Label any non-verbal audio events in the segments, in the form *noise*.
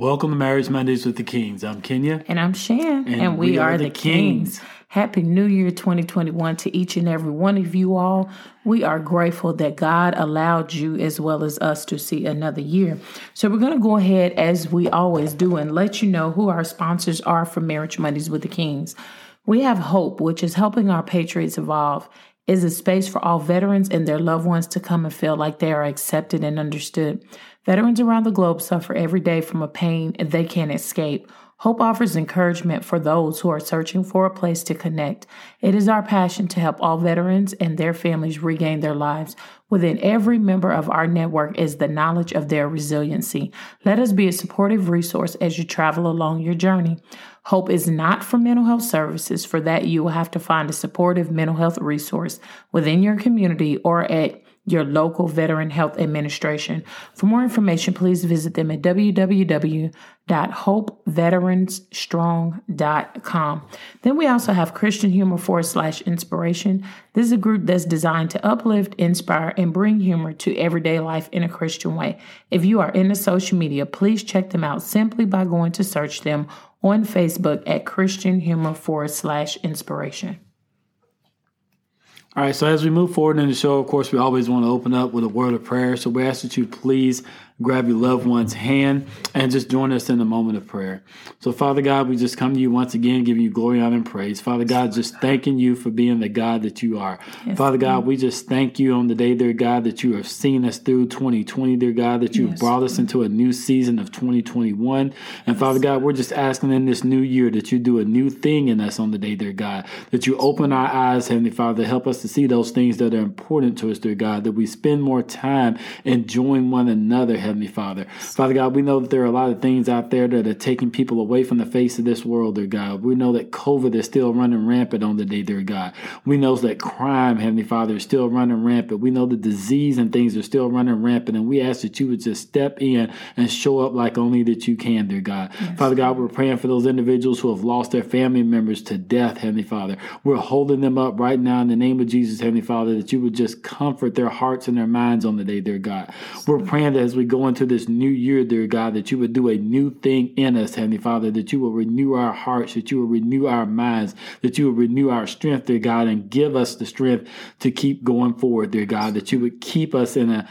Welcome to Marriage Mondays with the Kings. I'm Kenya. And I'm Shan. And, and we, we, are, are the, the Kings. Kings. Happy New Year 2021 to each and every one of you all. We are grateful that God allowed you as well as us to see another year. So we're going to go ahead as we always do and let you know who our sponsors are for Marriage Mondays with the Kings. We have Hope, which is helping our Patriots evolve is a space for all veterans and their loved ones to come and feel like they are accepted and understood. Veterans around the globe suffer every day from a pain they can't escape. Hope offers encouragement for those who are searching for a place to connect. It is our passion to help all veterans and their families regain their lives. Within every member of our network is the knowledge of their resiliency. Let us be a supportive resource as you travel along your journey. Hope is not for mental health services. For that, you will have to find a supportive mental health resource within your community or at your local Veteran Health Administration. For more information, please visit them at www.hopeveteransstrong.com. Then we also have Christian Humor forward slash inspiration. This is a group that's designed to uplift, inspire, and bring humor to everyday life in a Christian way. If you are into social media, please check them out simply by going to search them on Facebook at Christian Humor forward slash inspiration. All right, so as we move forward in the show, of course, we always want to open up with a word of prayer. So we ask that you please grab your loved one's hand and just join us in the moment of prayer. So, Father God, we just come to you once again, giving you glory, honor, and praise. Father God, just thanking you for being the God that you are. Yes, Father God, we just thank you on the day, dear God, that you have seen us through 2020, dear God, that you have yes, brought us into a new season of 2021. And. Father God, we're just asking in this new year that you do a new thing in us on the day, dear God, that you open our eyes, Heavenly Father, help us to see those things that are important to us, dear God, that we spend more time enjoying one another, Heavenly Father. Father God, we know that there are a lot of things out there that are taking people away from the face of this world, dear God. We know that COVID is still running rampant on the day, dear God. We know that crime, Heavenly Father, is still running rampant. We know the disease and things are still running rampant. And we ask that you would just step in and show up like only that you can, dear God. Yes. Father God, we're praying for those individuals who have lost their family members to death, Heavenly Father. We're holding them up right now in the name of Jesus, Heavenly Father, that you would just comfort their hearts and their minds on the day, dear God. We're praying that as we go into this new year, dear God, that you would do a new thing in us, Heavenly Father, that you will renew our hearts, that you will renew our minds, that you will renew our strength, dear God, and give us the strength to keep going forward, dear God, that you would keep us in a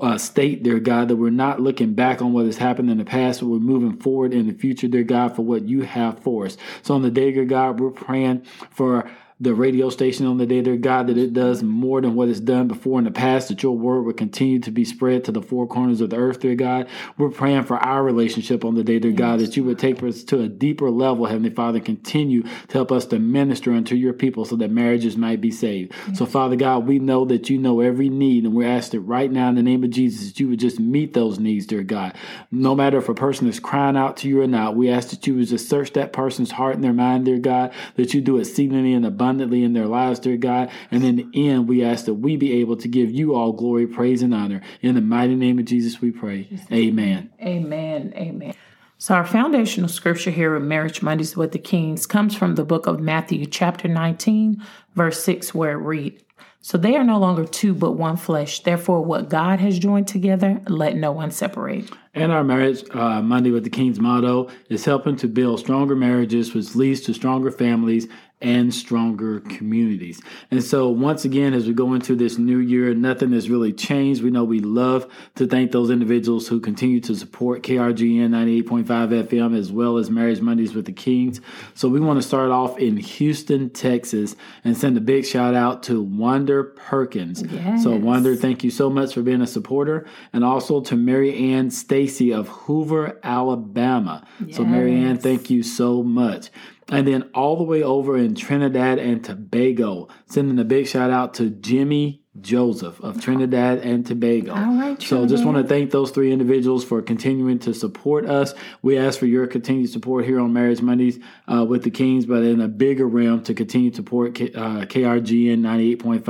uh, state, dear God, that we're not looking back on what has happened in the past, but we're moving forward in the future, dear God, for what you have for us. So on the day, dear God, we're praying for the radio station on the day, dear God, that it does more than what it's done before in the past, that your word will continue to be spread to the four corners of the earth, dear God. We're praying for our relationship on the day, dear God, that you would take us to a deeper level, Heavenly Father, continue to help us to minister unto your people so that marriages might be saved. So, Father God, we know that you know every need, and we're asking right now in the name of Jesus that you would just meet those needs, dear God. No matter if a person is crying out to you or not, we ask that you would just search that person's heart and their mind, dear God, that you do it exceedingly and abundantly abundantly in their lives, dear God. And in the end, we ask that we be able to give you all glory, praise, and honor. In the mighty name of Jesus, we pray. Amen. Amen. Amen. So, our foundational scripture here at Marriage Mondays with the Kings comes from the book of Matthew, chapter 19, verse 6, where it reads, So they are no longer two, but one flesh. Therefore, what God has joined together, let no one separate. And our marriage uh, Monday with the King's motto is helping to build stronger marriages, which leads to stronger families and stronger communities. And so, once again, as we go into this new year, nothing has really changed. We know we love to thank those individuals who continue to support KRGN 98.5 FM as well as Marriage Mondays with the Kings. So, we want to start off in Houston, Texas, and send a big shout out to Wonder Perkins. Yes. So, Wonder, thank you so much for being a supporter, and also to Mary Ann Stacy of Hoover, Alabama. Yes. So, Mary Ann, thank you so much and then all the way over in Trinidad and Tobago. Sending a big shout out to Jimmy Joseph of Trinidad and Tobago. All right, so just want to thank those three individuals for continuing to support us. We ask for your continued support here on Marriage Mondays uh, with the Kings, but in a bigger realm to continue to support K- uh, KRGN 98.5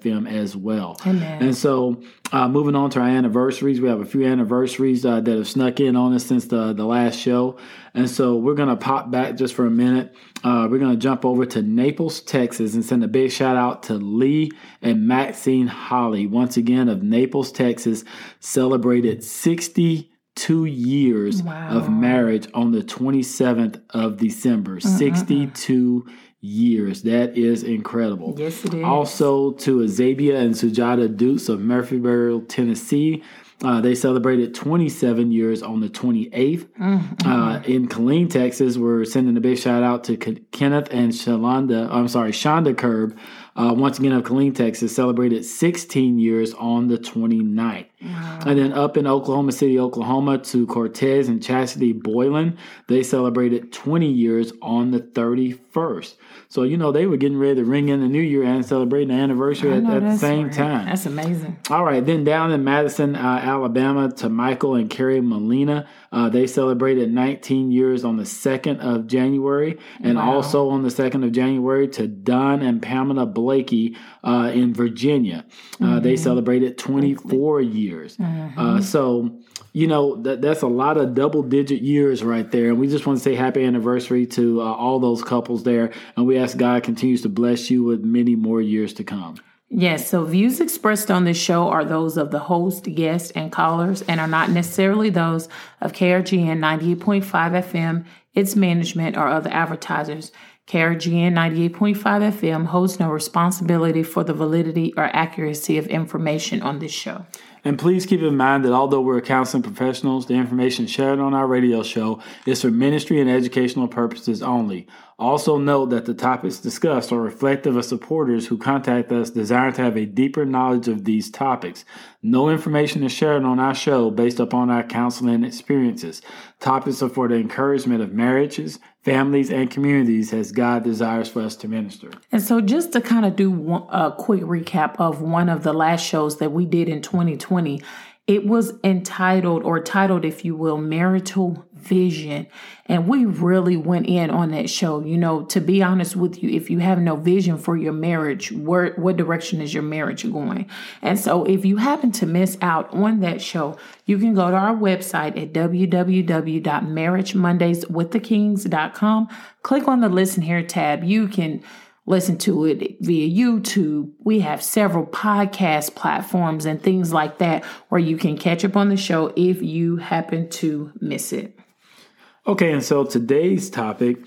FM as well. Amen. And so uh, moving on to our anniversaries, we have a few anniversaries uh, that have snuck in on us since the, the last show. And so we're going to pop back just for a minute. Uh, we're going to jump over to Naples, Texas, and send a big shout out to Lee and Maxine Holly, once again of Naples, Texas, celebrated 60 62 years wow. of marriage on the 27th of December. Mm-hmm. 62 years. That is incredible. Yes, it is. Also to Azabia and Sujata Dukes of Murfreesboro, Tennessee. Uh, they celebrated 27 years on the 28th. Mm-hmm. Uh, in Killeen, Texas, we're sending a big shout out to Kenneth and Shalonda. I'm sorry, Shonda Curb uh, once again of Killeen, Texas, celebrated 16 years on the 29th. Wow. And then up in Oklahoma City, Oklahoma, to Cortez and Chastity Boylan, they celebrated 20 years on the 31st. So, you know, they were getting ready to ring in the new year and celebrating the anniversary at, at the same right. time. That's amazing. All right. Then down in Madison, uh, Alabama, to Michael and Carrie Molina, uh, they celebrated 19 years on the 2nd of January. And wow. also on the 2nd of January to Don and Pamela Blakey uh, in Virginia. Mm-hmm. They celebrated 24 years. Mm-hmm. Uh, so, you know, that, that's a lot of double digit years right there. And we just want to say happy anniversary to uh, all those couples there. And we ask God continues to bless you with many more years to come. Yes, so views expressed on this show are those of the host, guests, and callers, and are not necessarily those of KRGN 98.5 FM, its management, or other advertisers. KRGN 98.5 FM holds no responsibility for the validity or accuracy of information on this show. And please keep in mind that although we're counseling professionals, the information shared on our radio show is for ministry and educational purposes only. Also, note that the topics discussed are reflective of supporters who contact us desiring to have a deeper knowledge of these topics. No information is shared on our show based upon our counseling experiences. Topics are for the encouragement of marriages, families, and communities as God desires for us to minister. And so, just to kind of do a quick recap of one of the last shows that we did in 2020, it was entitled, or titled, if you will, Marital Vision. And we really went in on that show. You know, to be honest with you, if you have no vision for your marriage, where, what direction is your marriage going? And so, if you happen to miss out on that show, you can go to our website at www.marriagemondayswiththekings.com. Click on the Listen Here tab. You can listen to it via YouTube. We have several podcast platforms and things like that where you can catch up on the show if you happen to miss it. Okay, and so today's topic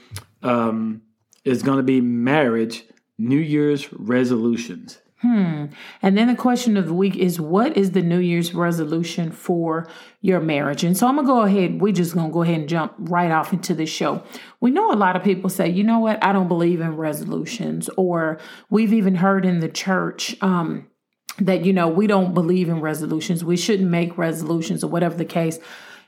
um, is going to be marriage, New Year's resolutions. Hmm. And then the question of the week is what is the New Year's resolution for your marriage? And so I'm going to go ahead, we're just going to go ahead and jump right off into the show. We know a lot of people say, you know what, I don't believe in resolutions, or we've even heard in the church, um, that you know we don't believe in resolutions we shouldn't make resolutions or whatever the case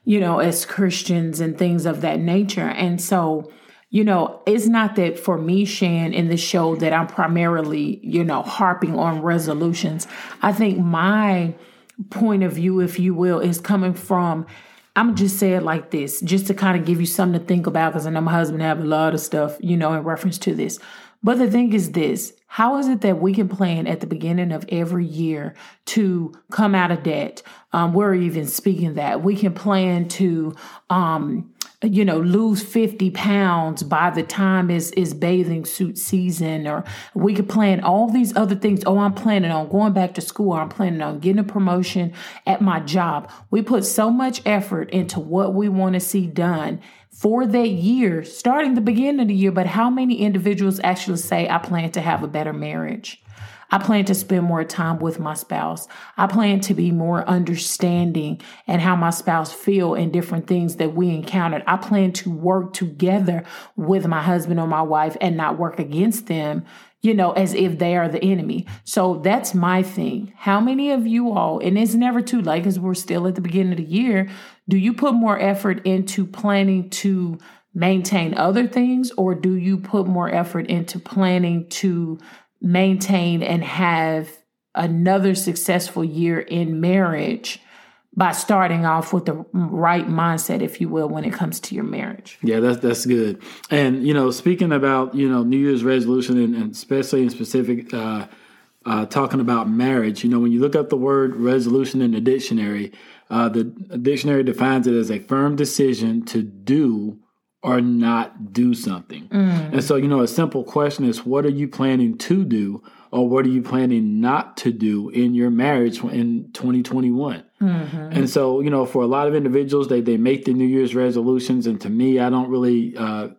you know as christians and things of that nature and so you know, it's not that for me, Shan, in the show that I'm primarily, you know, harping on resolutions. I think my point of view, if you will, is coming from I'm just say it like this, just to kind of give you something to think about, because I know my husband have a lot of stuff, you know, in reference to this. But the thing is this how is it that we can plan at the beginning of every year to come out of debt? Um, we're even speaking that. We can plan to um, you know lose 50 pounds by the time is is bathing suit season or we could plan all these other things oh i'm planning on going back to school i'm planning on getting a promotion at my job we put so much effort into what we want to see done for that year starting the beginning of the year but how many individuals actually say i plan to have a better marriage I plan to spend more time with my spouse. I plan to be more understanding and how my spouse feel in different things that we encountered. I plan to work together with my husband or my wife and not work against them you know, as if they are the enemy. So that's my thing. How many of you all, and it's never too late because we're still at the beginning of the year, do you put more effort into planning to maintain other things, or do you put more effort into planning to maintain and have another successful year in marriage by starting off with the right mindset, if you will, when it comes to your marriage. Yeah, that's that's good. And you know, speaking about you know New Year's resolution, and, and especially in specific, uh, uh, talking about marriage. You know, when you look up the word resolution in the dictionary, uh, the dictionary defines it as a firm decision to do or not do something. Mm. And so, you know, a simple question is what are you planning to do or what are you planning not to do in your marriage in 2021? Mm-hmm. And so, you know, for a lot of individuals, they, they make the New Year's resolutions. And to me, I don't really uh,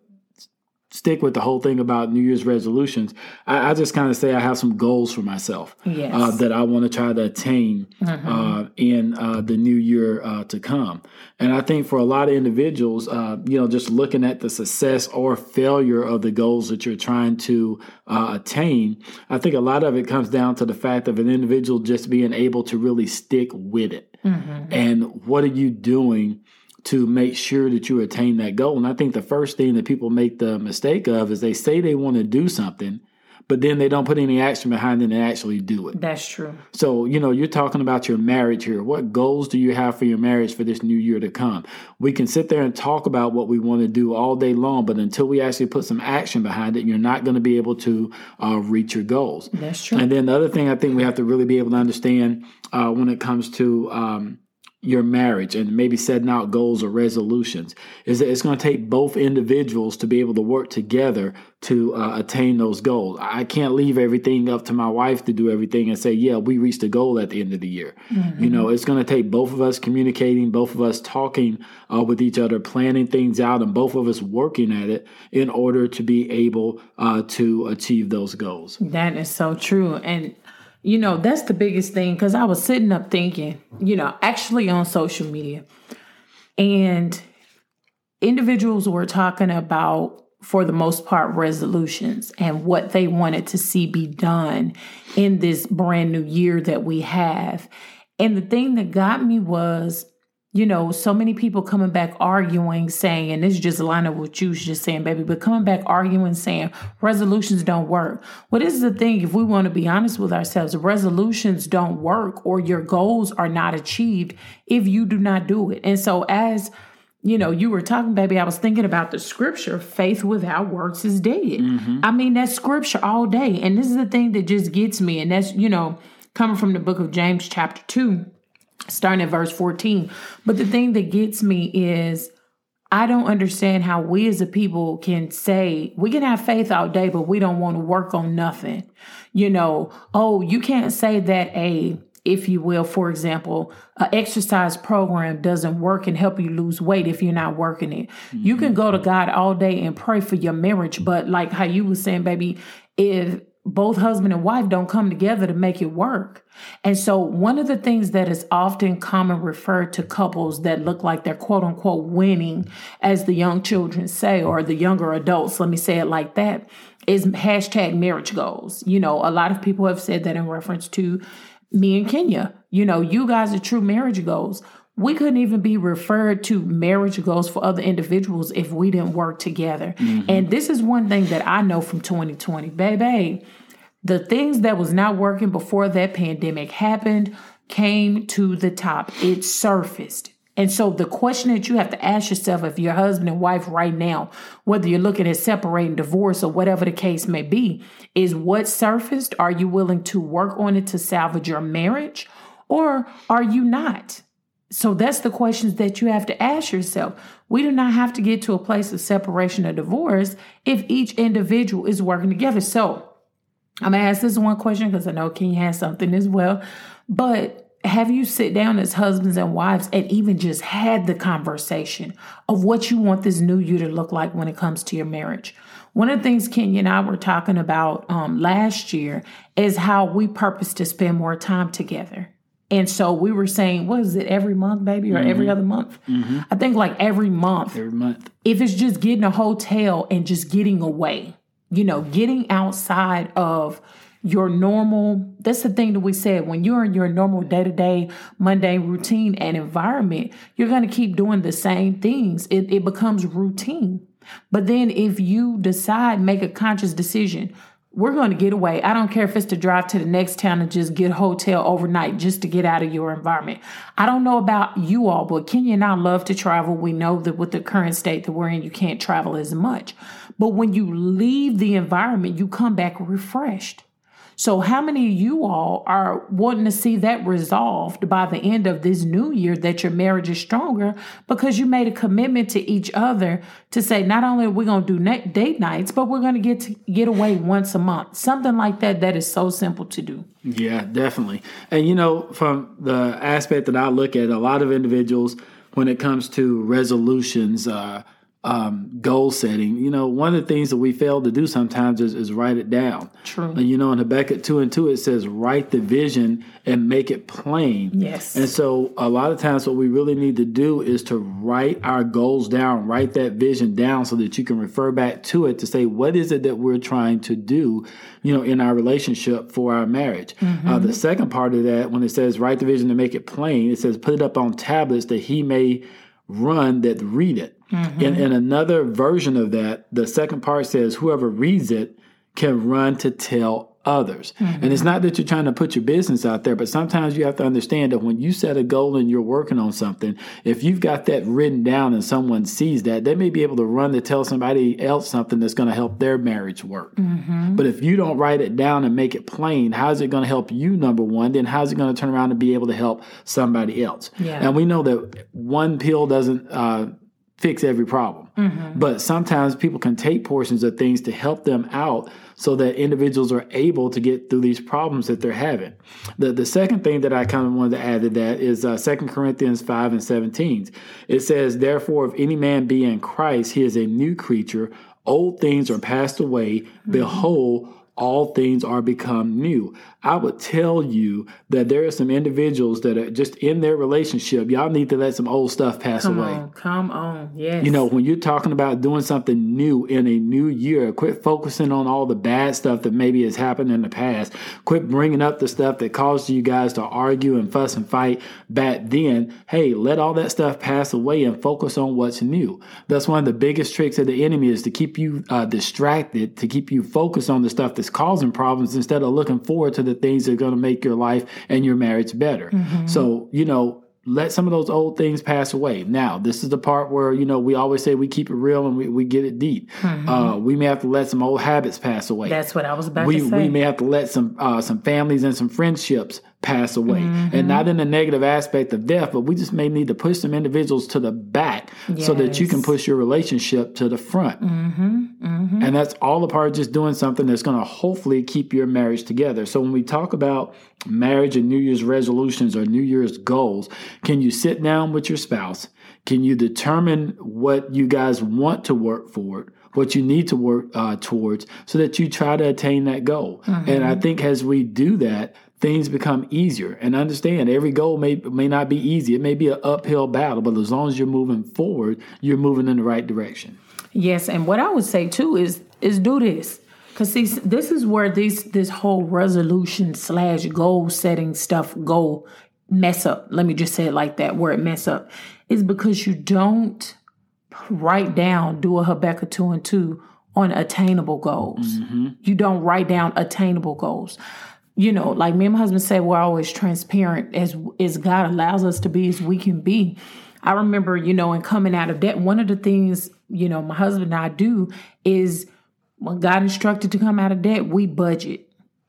stick with the whole thing about New Year's resolutions. I, I just kind of say I have some goals for myself yes. uh, that I want to try to attain mm-hmm. uh, in uh, the new year uh, to come. And I think for a lot of individuals, uh, you know, just looking at the success or failure of the goals that you're trying to uh, attain, I think a lot of it comes down to the fact of an individual just being able to really stick with it. Mm-hmm. And what are you doing? to make sure that you attain that goal. And I think the first thing that people make the mistake of is they say they want to do something, but then they don't put any action behind it and actually do it. That's true. So, you know, you're talking about your marriage here. What goals do you have for your marriage for this new year to come? We can sit there and talk about what we want to do all day long, but until we actually put some action behind it, you're not going to be able to uh, reach your goals. That's true. And then the other thing I think we have to really be able to understand uh, when it comes to um, your marriage and maybe setting out goals or resolutions is that it's going to take both individuals to be able to work together to uh, attain those goals. I can't leave everything up to my wife to do everything and say, yeah, we reached a goal at the end of the year. Mm-hmm. You know, it's going to take both of us communicating, both of us talking uh, with each other, planning things out, and both of us working at it in order to be able uh, to achieve those goals. That is so true. And you know, that's the biggest thing because I was sitting up thinking, you know, actually on social media, and individuals were talking about, for the most part, resolutions and what they wanted to see be done in this brand new year that we have. And the thing that got me was you know, so many people coming back arguing, saying, and this is just a line of what you was just saying, baby, but coming back arguing, saying resolutions don't work. Well, this is the thing, if we want to be honest with ourselves, resolutions don't work or your goals are not achieved if you do not do it. And so, as you know, you were talking, baby, I was thinking about the scripture faith without works is dead. Mm-hmm. I mean, that's scripture all day. And this is the thing that just gets me. And that's, you know, coming from the book of James, chapter 2 starting at verse 14. But the thing that gets me is I don't understand how we as a people can say we can have faith all day, but we don't want to work on nothing. You know, oh, you can't say that a if you will, for example, an exercise program doesn't work and help you lose weight if you're not working it. Mm-hmm. You can go to God all day and pray for your marriage, but like how you were saying, baby, if both husband and wife don't come together to make it work. And so, one of the things that is often common referred to couples that look like they're quote unquote winning, as the young children say, or the younger adults, let me say it like that, is hashtag marriage goals. You know, a lot of people have said that in reference to me and Kenya. You know, you guys are true marriage goals we couldn't even be referred to marriage goals for other individuals if we didn't work together. Mm-hmm. And this is one thing that I know from 2020, baby. The things that was not working before that pandemic happened came to the top. It surfaced. And so the question that you have to ask yourself if your husband and wife right now, whether you're looking at separating, divorce, or whatever the case may be, is what surfaced? Are you willing to work on it to salvage your marriage? Or are you not? So that's the questions that you have to ask yourself. We do not have to get to a place of separation or divorce if each individual is working together. So I'm gonna ask this one question because I know King has something as well. But have you sit down as husbands and wives and even just had the conversation of what you want this new you to look like when it comes to your marriage? One of the things Kenya and I were talking about um, last year is how we purpose to spend more time together. And so we were saying, what is it, every month, baby, or mm-hmm. every other month? Mm-hmm. I think like every month. Every month. If it's just getting a hotel and just getting away, you know, getting outside of your normal, that's the thing that we said, when you're in your normal day to day, mundane routine and environment, you're going to keep doing the same things. It, it becomes routine. But then if you decide, make a conscious decision, we're going to get away. I don't care if it's to drive to the next town and just get a hotel overnight just to get out of your environment. I don't know about you all, but Kenya and I love to travel. We know that with the current state that we're in, you can't travel as much. But when you leave the environment, you come back refreshed. So, how many of you all are wanting to see that resolved by the end of this new year that your marriage is stronger because you made a commitment to each other to say, not only are we going to do date nights, but we're going to get to get away once a month. Something like that that is so simple to do. Yeah, definitely. And you know, from the aspect that I look at, a lot of individuals, when it comes to resolutions, uh, um, goal setting, you know, one of the things that we fail to do sometimes is, is write it down. True. And, you know, in Habakkuk 2 and 2, it says, write the vision and make it plain. Yes. And so a lot of times what we really need to do is to write our goals down, write that vision down so that you can refer back to it to say, what is it that we're trying to do, you know, in our relationship for our marriage? Mm-hmm. Uh, the second part of that, when it says write the vision and make it plain, it says put it up on tablets that he may run that read it. Mm-hmm. In, in another version of that, the second part says, whoever reads it can run to tell others. Mm-hmm. And it's not that you're trying to put your business out there, but sometimes you have to understand that when you set a goal and you're working on something, if you've got that written down and someone sees that, they may be able to run to tell somebody else something that's going to help their marriage work. Mm-hmm. But if you don't write it down and make it plain, how's it going to help you, number one? Then how's it going to turn around and be able to help somebody else? Yeah. And we know that one pill doesn't, uh, fix every problem. Mm-hmm. But sometimes people can take portions of things to help them out so that individuals are able to get through these problems that they're having. The, the second thing that I kind of wanted to add to that is uh, 2 Corinthians 5 and 17. It says, Therefore, if any man be in Christ, he is a new creature. Old things are passed away. Mm-hmm. Behold, all things are become new. I would tell you that there are some individuals that are just in their relationship. Y'all need to let some old stuff pass come away. On, come on, yes. You know, when you're talking about doing something new in a new year, quit focusing on all the bad stuff that maybe has happened in the past. Quit bringing up the stuff that caused you guys to argue and fuss and fight back then. Hey, let all that stuff pass away and focus on what's new. That's one of the biggest tricks of the enemy is to keep you uh, distracted, to keep you focused on the stuff that's causing problems instead of looking forward to the things that are going to make your life and your marriage better. Mm-hmm. So, you know, let some of those old things pass away. Now, this is the part where, you know, we always say we keep it real and we, we get it deep. Mm-hmm. Uh, we may have to let some old habits pass away. That's what I was about we, to say. We may have to let some uh, some families and some friendships pass away. Mm-hmm. And not in a negative aspect of death, but we just may need to push some individuals to the back yes. so that you can push your relationship to the front. Mm-hmm. Mm-hmm. And that's all a part of just doing something that's going to hopefully keep your marriage together. So when we talk about marriage and New Year's resolutions or New Year's goals, can you sit down with your spouse? Can you determine what you guys want to work for? What you need to work uh, towards so that you try to attain that goal. Mm-hmm. And I think as we do that, things become easier. And understand every goal may may not be easy. It may be an uphill battle, but as long as you're moving forward, you're moving in the right direction. Yes, and what I would say too is is do this. Cause see, this is where these this whole resolution slash goal setting stuff go mess up. Let me just say it like that, where it mess up. Is because you don't write down, do a Habakkuk 2 and 2 on attainable goals. Mm-hmm. You don't write down attainable goals you know, like me and my husband say, we're always transparent as as God allows us to be as we can be. I remember, you know, in coming out of debt, one of the things, you know, my husband and I do is when God instructed to come out of debt, we budget.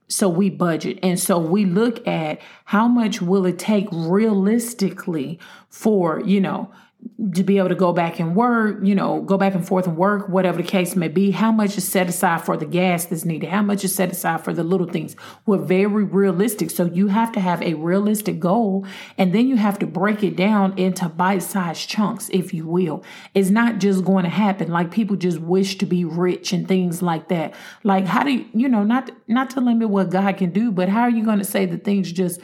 So we budget. And so we look at how much will it take realistically for, you know, to be able to go back and work, you know, go back and forth and work, whatever the case may be. How much is set aside for the gas that's needed? How much is set aside for the little things? We're very realistic. So you have to have a realistic goal and then you have to break it down into bite sized chunks, if you will. It's not just going to happen. Like people just wish to be rich and things like that. Like how do you, you know, not, not to limit what God can do, but how are you going to say that things just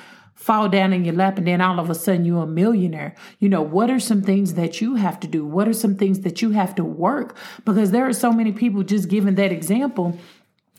fall down in your lap and then all of a sudden you're a millionaire. You know, what are some things that you have to do? What are some things that you have to work? Because there are so many people just giving that example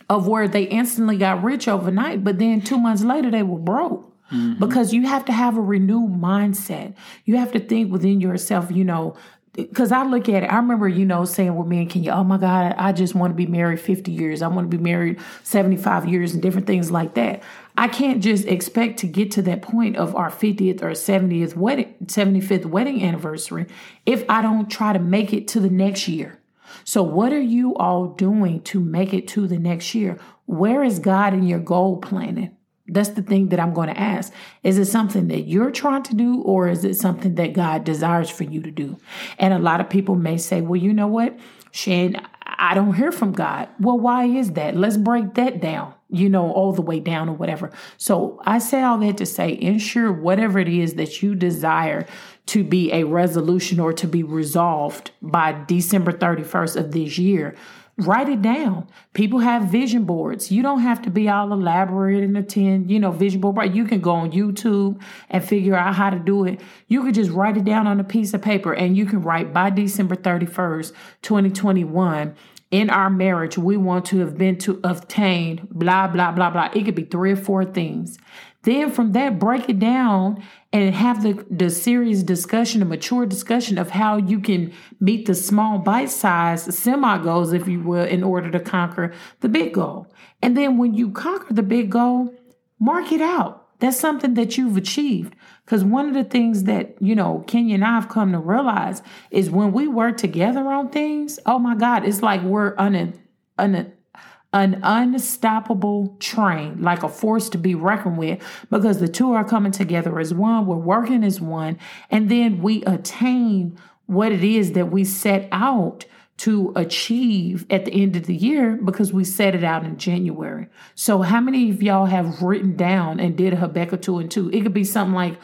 of where they instantly got rich overnight, but then two months later they were broke. Mm-hmm. Because you have to have a renewed mindset. You have to think within yourself, you know, because I look at it, I remember, you know, saying with me and Kenya, oh my God, I just want to be married 50 years. I want to be married 75 years and different things like that. I can't just expect to get to that point of our 50th or 70th wedding, 75th wedding anniversary if I don't try to make it to the next year. So, what are you all doing to make it to the next year? Where is God in your goal planning? That's the thing that I'm going to ask. Is it something that you're trying to do, or is it something that God desires for you to do? And a lot of people may say, well, you know what, Shane, I don't hear from God. Well, why is that? Let's break that down, you know, all the way down or whatever. So I say all that to say, ensure whatever it is that you desire to be a resolution or to be resolved by December 31st of this year Write it down. People have vision boards. You don't have to be all elaborate and attend, you know, vision board. You can go on YouTube and figure out how to do it. You could just write it down on a piece of paper and you can write by December 31st, 2021 in our marriage, we want to have been to obtain blah, blah, blah, blah. It could be three or four things. Then from that, break it down and have the, the serious discussion, a mature discussion of how you can meet the small bite size semi goals, if you will, in order to conquer the big goal. And then when you conquer the big goal, mark it out. That's something that you've achieved. Because one of the things that, you know, Kenya and I have come to realize is when we work together on things, oh my God, it's like we're un, un, an unstoppable train, like a force to be reckoned with, because the two are coming together as one, we're working as one, and then we attain what it is that we set out to achieve at the end of the year because we set it out in January. So, how many of y'all have written down and did a Habakkuk 2 and 2? It could be something like,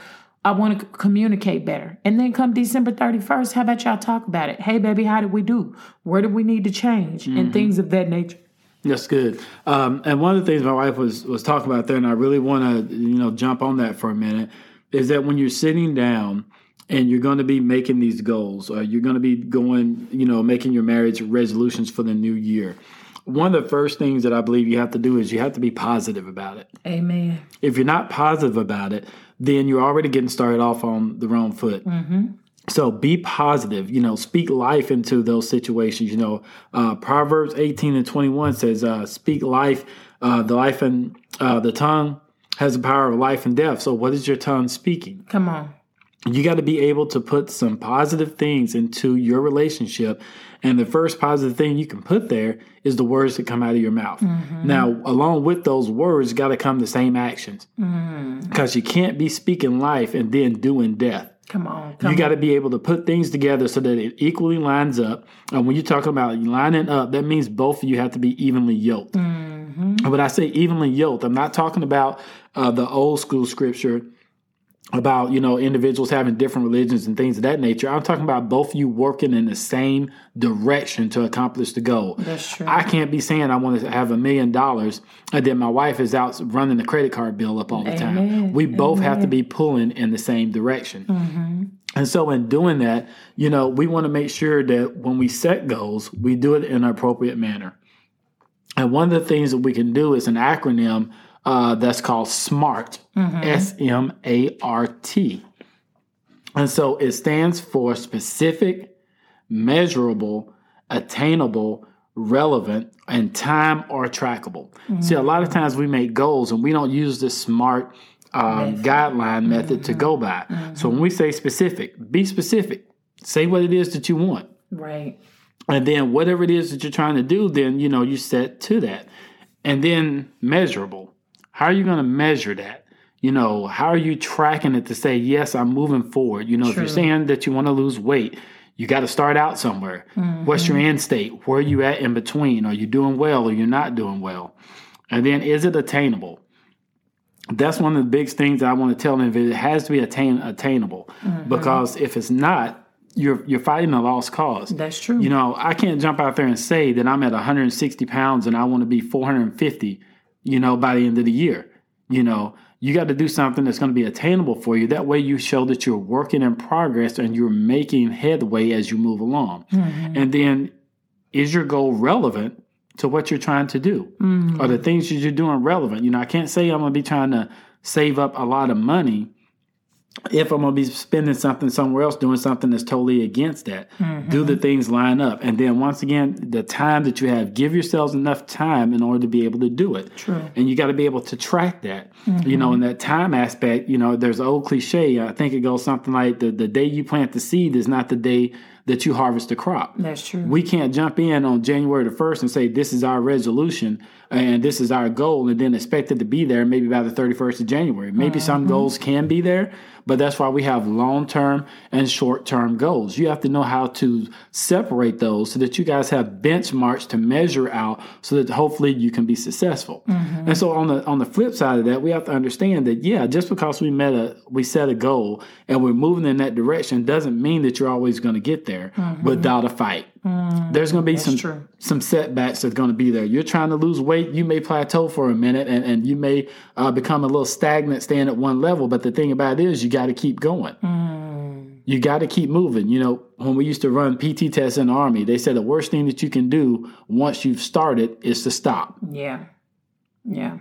I want to communicate better. And then come December 31st, how about y'all talk about it? Hey, baby, how did we do? Where do we need to change? Mm-hmm. And things of that nature. That's good. Um, and one of the things my wife was was talking about there, and I really want to you know jump on that for a minute, is that when you're sitting down and you're going to be making these goals, or you're going to be going, you know, making your marriage resolutions for the new year. One of the first things that I believe you have to do is you have to be positive about it. Amen. If you're not positive about it, then you're already getting started off on the wrong foot. Mm-hmm. So be positive, you know, speak life into those situations. You know, uh, Proverbs 18 and 21 says, uh, speak life, uh, the life and uh, the tongue has the power of life and death. So what is your tongue speaking? Come on. You got to be able to put some positive things into your relationship. And the first positive thing you can put there is the words that come out of your mouth. Mm-hmm. Now, along with those words, got to come the same actions. Because mm-hmm. you can't be speaking life and then doing death. Come on. Come you got to be able to put things together so that it equally lines up. And when you're talking about lining up, that means both of you have to be evenly yoked. Mm-hmm. But I say evenly yoked, I'm not talking about uh, the old school scripture about you know individuals having different religions and things of that nature. I'm talking about both of you working in the same direction to accomplish the goal. That's true. I can't be saying I want to have a million dollars and then my wife is out running the credit card bill up all the Amen. time. We both Amen. have to be pulling in the same direction. Mm-hmm. And so, in doing that, you know, we want to make sure that when we set goals, we do it in an appropriate manner. And one of the things that we can do is an acronym uh, that's called SMART, mm-hmm. S M A R T. And so it stands for specific, measurable, attainable, relevant, and time or trackable. Mm-hmm. See, a lot of times we make goals and we don't use the SMART um, guideline method mm-hmm. to go by. Mm-hmm. So when we say specific, be specific. Say what it is that you want. Right. And then whatever it is that you're trying to do, then you know you set to that. And then measurable. How are you going to measure that? You know, how are you tracking it to say, yes, I'm moving forward? You know, True. if you're saying that you want to lose weight, you got to start out somewhere. Mm-hmm. What's your end state? Where are you at in between? Are you doing well or you're not doing well? And then is it attainable? That's one of the big things I want to tell them. It has to be attain, attainable mm-hmm. because if it's not, you're you're fighting a lost cause. That's true. You know, I can't jump out there and say that I'm at 160 pounds and I want to be 450 you know, by the end of the year. You know, you got to do something that's going to be attainable for you. That way, you show that you're working in progress and you're making headway as you move along. Mm-hmm. And then, is your goal relevant to what you're trying to do? Mm-hmm. Are the things that you're doing relevant? You know, I can't say I'm going to be trying to save up a lot of money if I'm going to be spending something somewhere else, doing something that's totally against that, mm-hmm. do the things line up? And then once again, the time that you have, give yourselves enough time in order to be able to do it. True. And you got to be able to track that. Mm-hmm. You know, in that time aspect, you know, there's an old cliche. I think it goes something like the, the day you plant the seed is not the day that you harvest the crop. That's true. We can't jump in on January the 1st and say, this is our resolution and this is our goal, and then expect it to be there maybe by the 31st of January. Maybe mm-hmm. some goals can be there, but that's why we have long term and short term goals. You have to know how to separate those so that you guys have benchmarks to measure out so that hopefully you can be successful. Mm-hmm. And so on the on the flip side of that, we have to understand that yeah, just because we met a we set a goal and we're moving in that direction doesn't mean that you're always going to get there mm-hmm. without a fight. Mm, There's going to be some true. some setbacks that's going to be there. You're trying to lose weight, you may plateau for a minute, and, and you may uh, become a little stagnant, staying at one level. But the thing about it is, you got to keep going. Mm. You got to keep moving. You know, when we used to run PT tests in the army, they said the worst thing that you can do once you've started is to stop. Yeah, yeah.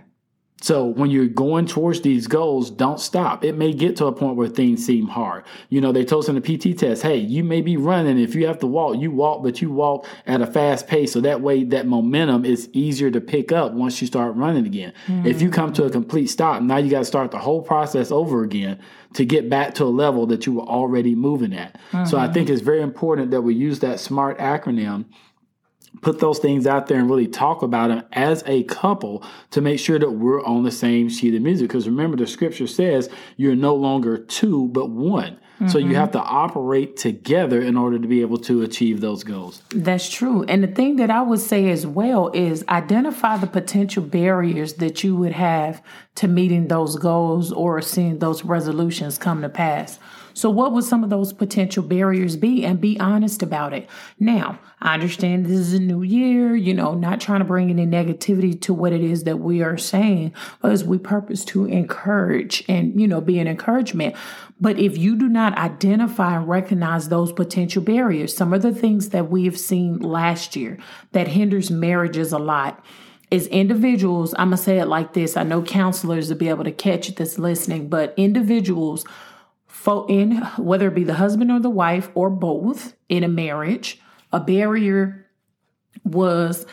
So when you're going towards these goals, don't stop. It may get to a point where things seem hard. You know, they told us in the PT test, hey, you may be running. If you have to walk, you walk, but you walk at a fast pace. So that way that momentum is easier to pick up once you start running again. Mm-hmm. If you come to a complete stop, now you got to start the whole process over again to get back to a level that you were already moving at. Mm-hmm. So I think it's very important that we use that SMART acronym put those things out there and really talk about them as a couple to make sure that we're on the same sheet of music. Because remember, the scripture says you're no longer two, but one. Mm-hmm. So you have to operate together in order to be able to achieve those goals. That's true. And the thing that I would say as well is identify the potential barriers that you would have to meeting those goals or seeing those resolutions come to pass. So, what would some of those potential barriers be? And be honest about it. Now, I understand this is a new year, you know, not trying to bring any negativity to what it is that we are saying, as we purpose to encourage and, you know, be an encouragement. But if you do not identify and recognize those potential barriers, some of the things that we have seen last year that hinders marriages a lot is individuals, I'm going to say it like this. I know counselors will be able to catch this listening, but individuals in whether it be the husband or the wife or both in a marriage, a barrier was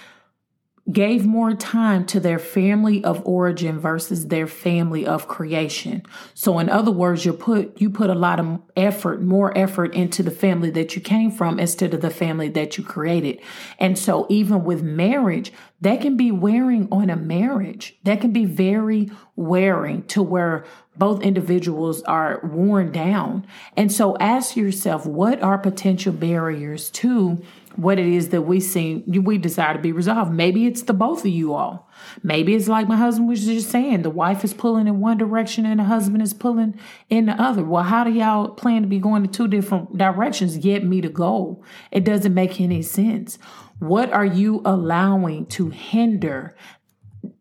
gave more time to their family of origin versus their family of creation. So in other words, you put you put a lot of effort, more effort into the family that you came from instead of the family that you created. And so even with marriage, that can be wearing on a marriage. That can be very wearing to where both individuals are worn down. And so ask yourself, what are potential barriers to what it is that we see we desire to be resolved. Maybe it's the both of you all. Maybe it's like my husband was just saying, the wife is pulling in one direction and the husband is pulling in the other. Well, how do y'all plan to be going in two different directions yet meet a goal? It doesn't make any sense. What are you allowing to hinder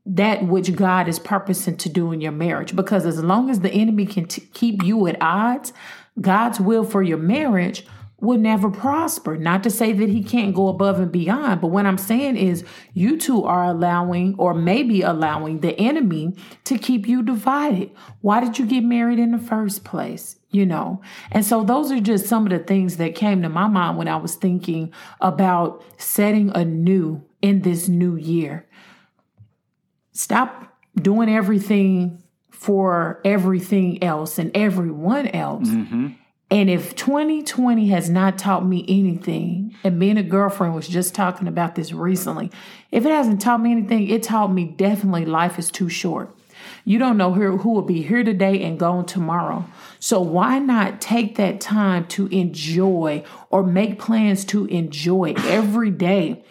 that which God is purposing to do in your marriage? Because as long as the enemy can t- keep you at odds, God's will for your marriage will never prosper. Not to say that he can't go above and beyond, but what I'm saying is you two are allowing or maybe allowing the enemy to keep you divided. Why did you get married in the first place? You know, and so those are just some of the things that came to my mind when I was thinking about setting anew in this new year. Stop doing everything for everything else and everyone else. Mm-hmm and if 2020 has not taught me anything, and me and a girlfriend was just talking about this recently, if it hasn't taught me anything, it taught me definitely life is too short. You don't know who, who will be here today and gone tomorrow. So why not take that time to enjoy or make plans to enjoy every day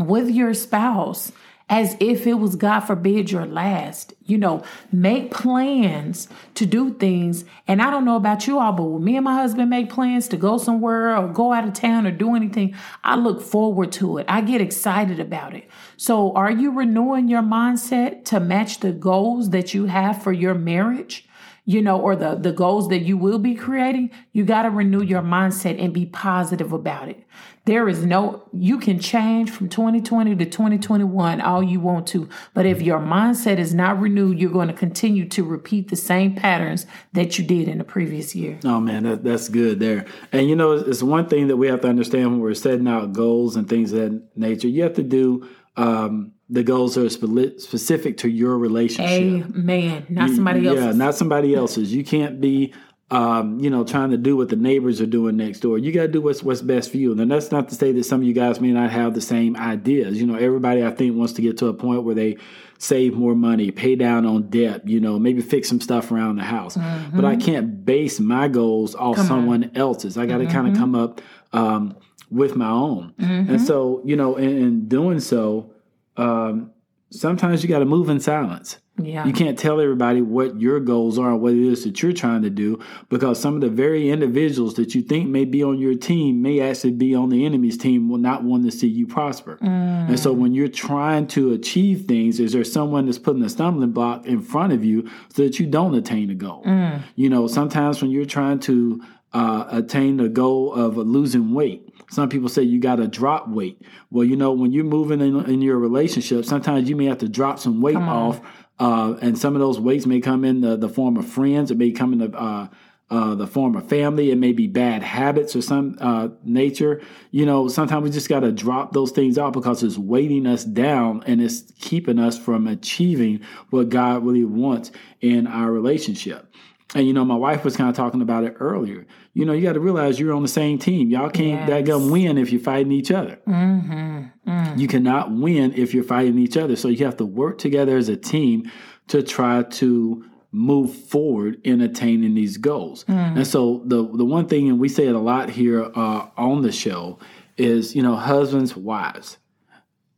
with your spouse? As if it was, God forbid, your last. You know, make plans to do things. And I don't know about you all, but when me and my husband make plans to go somewhere or go out of town or do anything, I look forward to it. I get excited about it. So, are you renewing your mindset to match the goals that you have for your marriage? you know, or the, the goals that you will be creating, you got to renew your mindset and be positive about it. There is no, you can change from 2020 to 2021 all you want to. But if your mindset is not renewed, you're going to continue to repeat the same patterns that you did in the previous year. Oh, man, that, that's good there. And, you know, it's one thing that we have to understand when we're setting out goals and things of that nature. You have to do, um, the goals are specific to your relationship. Amen. Not somebody else's. Yeah, not somebody else's. You can't be um, you know, trying to do what the neighbors are doing next door. You got to do what's what's best for you. And that's not to say that some of you guys may not have the same ideas. You know, everybody I think wants to get to a point where they save more money, pay down on debt, you know, maybe fix some stuff around the house. Mm-hmm. But I can't base my goals off come someone on. else's. I got to mm-hmm. kind of come up um, with my own. Mm-hmm. And so, you know, in, in doing so, um, sometimes you got to move in silence. Yeah. You can't tell everybody what your goals are, and what it is that you're trying to do, because some of the very individuals that you think may be on your team may actually be on the enemy's team, will not want to see you prosper. Mm. And so when you're trying to achieve things, is there someone that's putting a stumbling block in front of you so that you don't attain a goal? Mm. You know, sometimes when you're trying to uh, attain the goal of losing weight. Some people say you got to drop weight. Well, you know, when you're moving in, in, your relationship, sometimes you may have to drop some weight off uh, and some of those weights may come in the, the form of friends. It may come in the uh, uh, the form of family. It may be bad habits or some uh, nature. You know, sometimes we just got to drop those things out because it's weighting us down and it's keeping us from achieving what God really wants in our relationship. And you know, my wife was kind of talking about it earlier. You know, you got to realize you're on the same team. Y'all can't yes. that gonna win if you're fighting each other. Mm-hmm. Mm. You cannot win if you're fighting each other. So you have to work together as a team to try to move forward in attaining these goals. Mm. And so the the one thing, and we say it a lot here uh, on the show, is you know, husbands, wives,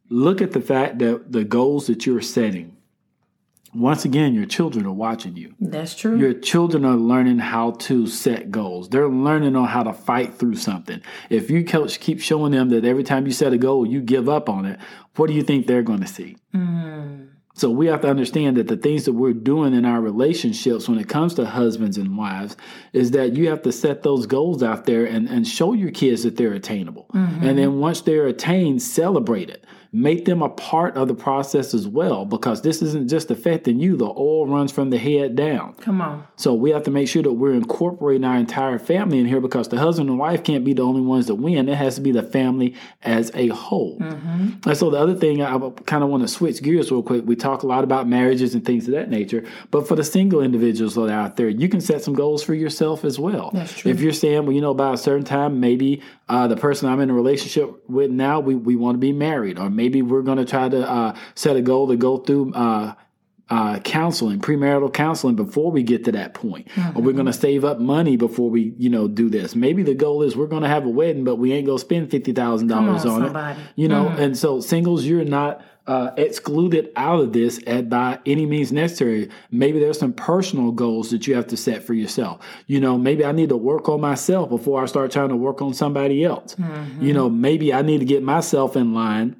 look at the fact that the goals that you're setting once again, your children are watching you. That's true. Your children are learning how to set goals. They're learning on how to fight through something. If you coach, keep showing them that every time you set a goal, you give up on it, what do you think they're going to see? Mm. So we have to understand that the things that we're doing in our relationships when it comes to husbands and wives is that you have to set those goals out there and, and show your kids that they're attainable. Mm-hmm. And then once they're attained, celebrate it make them a part of the process as well because this isn't just affecting you. The oil runs from the head down. Come on. So we have to make sure that we're incorporating our entire family in here because the husband and wife can't be the only ones that win. It has to be the family as a whole. Mm-hmm. And so the other thing I kind of want to switch gears real quick. We talk a lot about marriages and things of that nature, but for the single individuals that are out there, you can set some goals for yourself as well. That's true. If you're saying, well, you know, by a certain time, maybe uh, the person I'm in a relationship with now, we, we want to be married, or maybe we're going to try to uh, set a goal to go through uh, uh, counseling, premarital counseling before we get to that point. Mm-hmm. Or we're going to save up money before we, you know, do this. Maybe the goal is we're going to have a wedding, but we ain't going to spend $50,000 on, on somebody. it. You know, mm-hmm. and so singles, you're not uh, excluded out of this at by any means necessary. Maybe there's some personal goals that you have to set for yourself. You know, maybe I need to work on myself before I start trying to work on somebody else. Mm-hmm. You know, maybe I need to get myself in line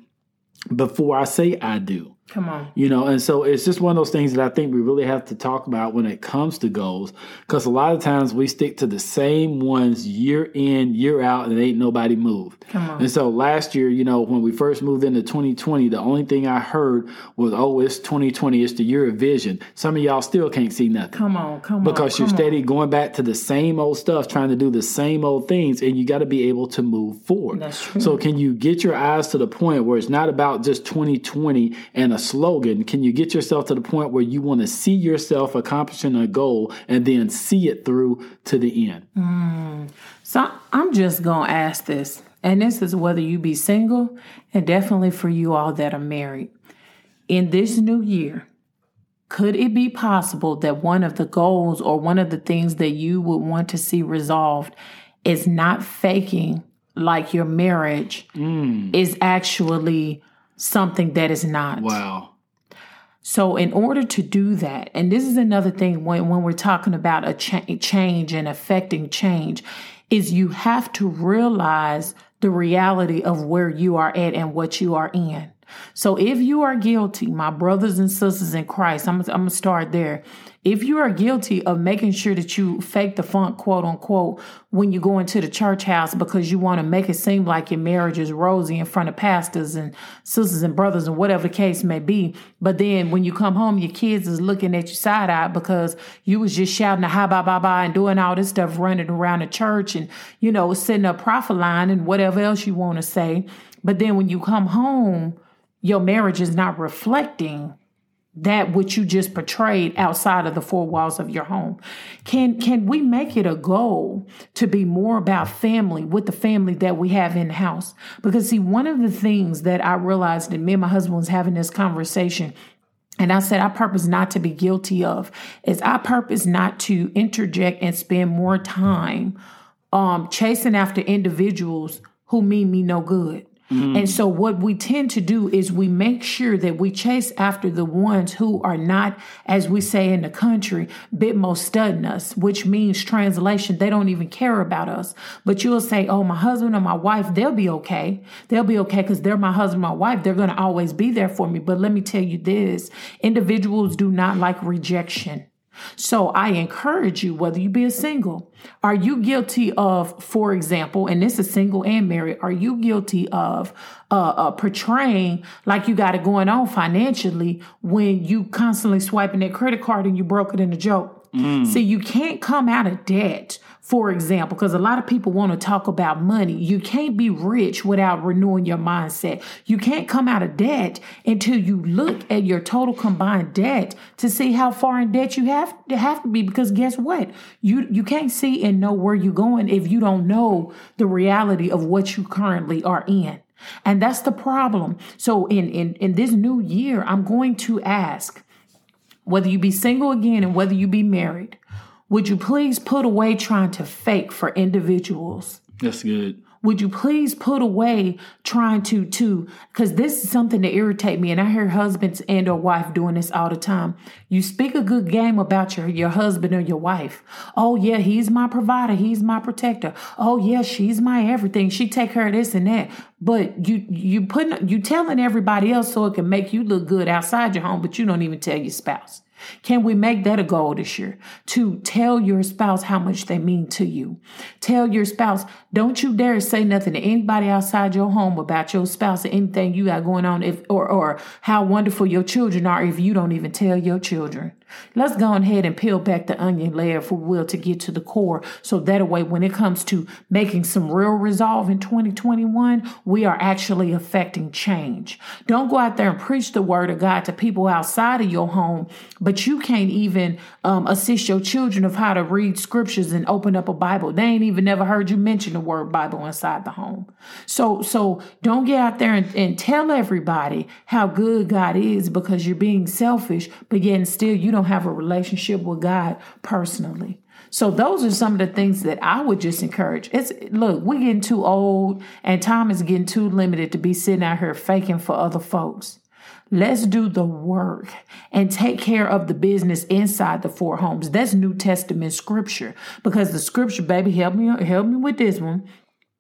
before I say I do. Come on. You know, and so it's just one of those things that I think we really have to talk about when it comes to goals. Because a lot of times we stick to the same ones year in, year out, and ain't nobody moved. Come on. And so last year, you know, when we first moved into 2020, the only thing I heard was, oh, it's 2020, it's the year of vision. Some of y'all still can't see nothing. Come on, come on. Because you're steady on. going back to the same old stuff, trying to do the same old things, and you got to be able to move forward. That's true. So can you get your eyes to the point where it's not about just 2020 and a slogan, can you get yourself to the point where you want to see yourself accomplishing a goal and then see it through to the end? Mm. So I'm just going to ask this, and this is whether you be single and definitely for you all that are married. In this new year, could it be possible that one of the goals or one of the things that you would want to see resolved is not faking like your marriage mm. is actually something that is not. Wow. So, in order to do that, and this is another thing when, when we're talking about a cha- change and affecting change, is you have to realize the reality of where you are at and what you are in. So, if you are guilty, my brothers and sisters in Christ, I'm, I'm going to start there. If you are guilty of making sure that you fake the funk, quote unquote, when you go into the church house because you want to make it seem like your marriage is rosy in front of pastors and sisters and brothers and whatever the case may be, but then when you come home, your kids is looking at you side eye because you was just shouting a hi bye bye bye and doing all this stuff running around the church and you know setting up prophet line and whatever else you want to say. But then when you come home, your marriage is not reflecting that which you just portrayed outside of the four walls of your home can can we make it a goal to be more about family with the family that we have in house because see one of the things that i realized that me and my husband was having this conversation and I said, I purpose not to be guilty of is I purpose not to interject and spend more time um, chasing after individuals who mean me no good. Mm. And so, what we tend to do is we make sure that we chase after the ones who are not, as we say in the country, bit most studying us, which means translation, they don't even care about us. But you'll say, Oh, my husband or my wife, they'll be okay. They'll be okay because they're my husband, my wife. They're going to always be there for me. But let me tell you this individuals do not like rejection. So I encourage you, whether you be a single, are you guilty of, for example, and this is single and married, are you guilty of uh, uh, portraying like you got it going on financially when you constantly swiping that credit card and you broke it in a joke? Mm. See, you can't come out of debt for example, because a lot of people want to talk about money. You can't be rich without renewing your mindset. You can't come out of debt until you look at your total combined debt to see how far in debt you have to have to be. Because guess what? You you can't see and know where you're going if you don't know the reality of what you currently are in. And that's the problem. So in in, in this new year, I'm going to ask whether you be single again and whether you be married would you please put away trying to fake for individuals? That's good. Would you please put away trying to to because this is something that irritate me, and I hear husbands and or wife doing this all the time. You speak a good game about your your husband or your wife. Oh yeah, he's my provider, he's my protector. Oh yeah, she's my everything. She take care of this and that. But you you putting you telling everybody else so it can make you look good outside your home, but you don't even tell your spouse. Can we make that a goal this year? To tell your spouse how much they mean to you. Tell your spouse, don't you dare say nothing to anybody outside your home about your spouse or anything you got going on if or or how wonderful your children are if you don't even tell your children. Let's go ahead and peel back the onion layer, if we will, to get to the core. So that way, when it comes to making some real resolve in 2021, we are actually affecting change. Don't go out there and preach the word of God to people outside of your home, but you can't even um, assist your children of how to read scriptures and open up a Bible. They ain't even never heard you mention the word Bible inside the home. So, so don't get out there and, and tell everybody how good God is because you're being selfish, but yet still you don't don't have a relationship with God personally. So those are some of the things that I would just encourage. It's look, we're getting too old and time is getting too limited to be sitting out here faking for other folks. Let's do the work and take care of the business inside the four homes. That's New Testament scripture because the scripture, baby, help me, help me with this one.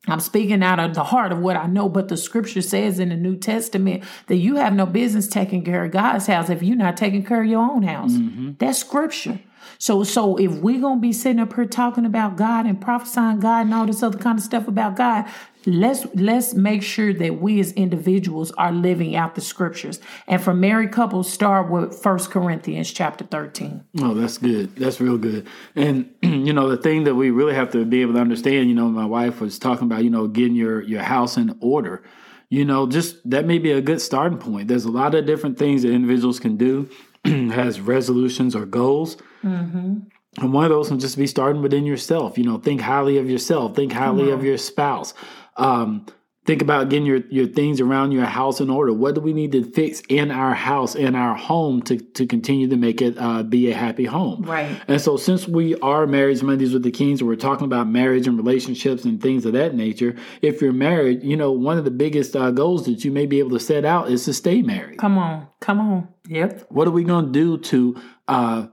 I'm speaking out of the heart of what I know, but the scripture says in the New Testament that you have no business taking care of God's house if you're not taking care of your own house. Mm-hmm. That's scripture. So, so if we're gonna be sitting up here talking about God and prophesying God and all this other kind of stuff about God, let's let's make sure that we as individuals are living out the scriptures. And for married couples, start with First Corinthians chapter thirteen. Oh, that's good. That's real good. And *clears throat* you know, the thing that we really have to be able to understand, you know, my wife was talking about, you know, getting your your house in order. You know, just that may be a good starting point. There's a lot of different things that individuals can do, *clears throat* has resolutions or goals. Mm-hmm. And one of those can just be starting within yourself. You know, think highly of yourself, think highly of your spouse. Um, think about getting your, your things around your house in order. What do we need to fix in our house, in our home to, to continue to make it uh, be a happy home? Right. And so, since we are Marriage Mondays with the Kings, we're talking about marriage and relationships and things of that nature, if you're married, you know, one of the biggest uh, goals that you may be able to set out is to stay married. Come on. Come on. Yep. What are we going to do to, uh,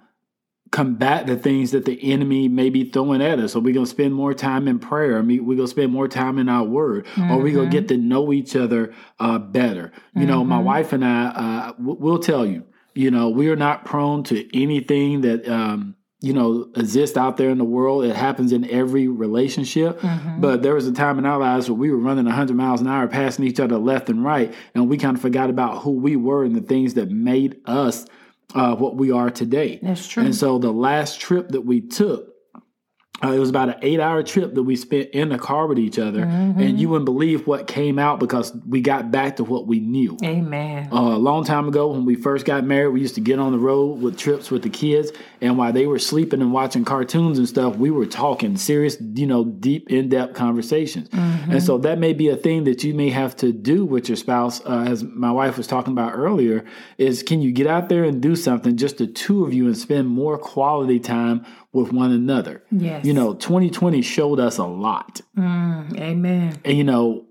combat the things that the enemy may be throwing at us. Are we going to spend more time in prayer? I mean, we're going to spend more time in our word. Mm-hmm. Or we going to get to know each other uh, better? You mm-hmm. know, my mm-hmm. wife and I, uh, we'll tell you, you know, we are not prone to anything that, um, you know, exist out there in the world. It happens in every relationship. Mm-hmm. But there was a time in our lives where we were running 100 miles an hour, passing each other left and right. And we kind of forgot about who we were and the things that made us uh, what we are today. That's true. And so the last trip that we took, uh, it was about an eight hour trip that we spent in the car with each other. Mm-hmm. And you wouldn't believe what came out because we got back to what we knew. Amen. Uh, a long time ago, when we first got married, we used to get on the road with trips with the kids. And while they were sleeping and watching cartoons and stuff, we were talking serious, you know, deep, in depth conversations. Mm-hmm. And so that may be a thing that you may have to do with your spouse, uh, as my wife was talking about earlier, is can you get out there and do something, just the two of you, and spend more quality time with one another. Yes. You know, 2020 showed us a lot. Mm, amen. And, you know,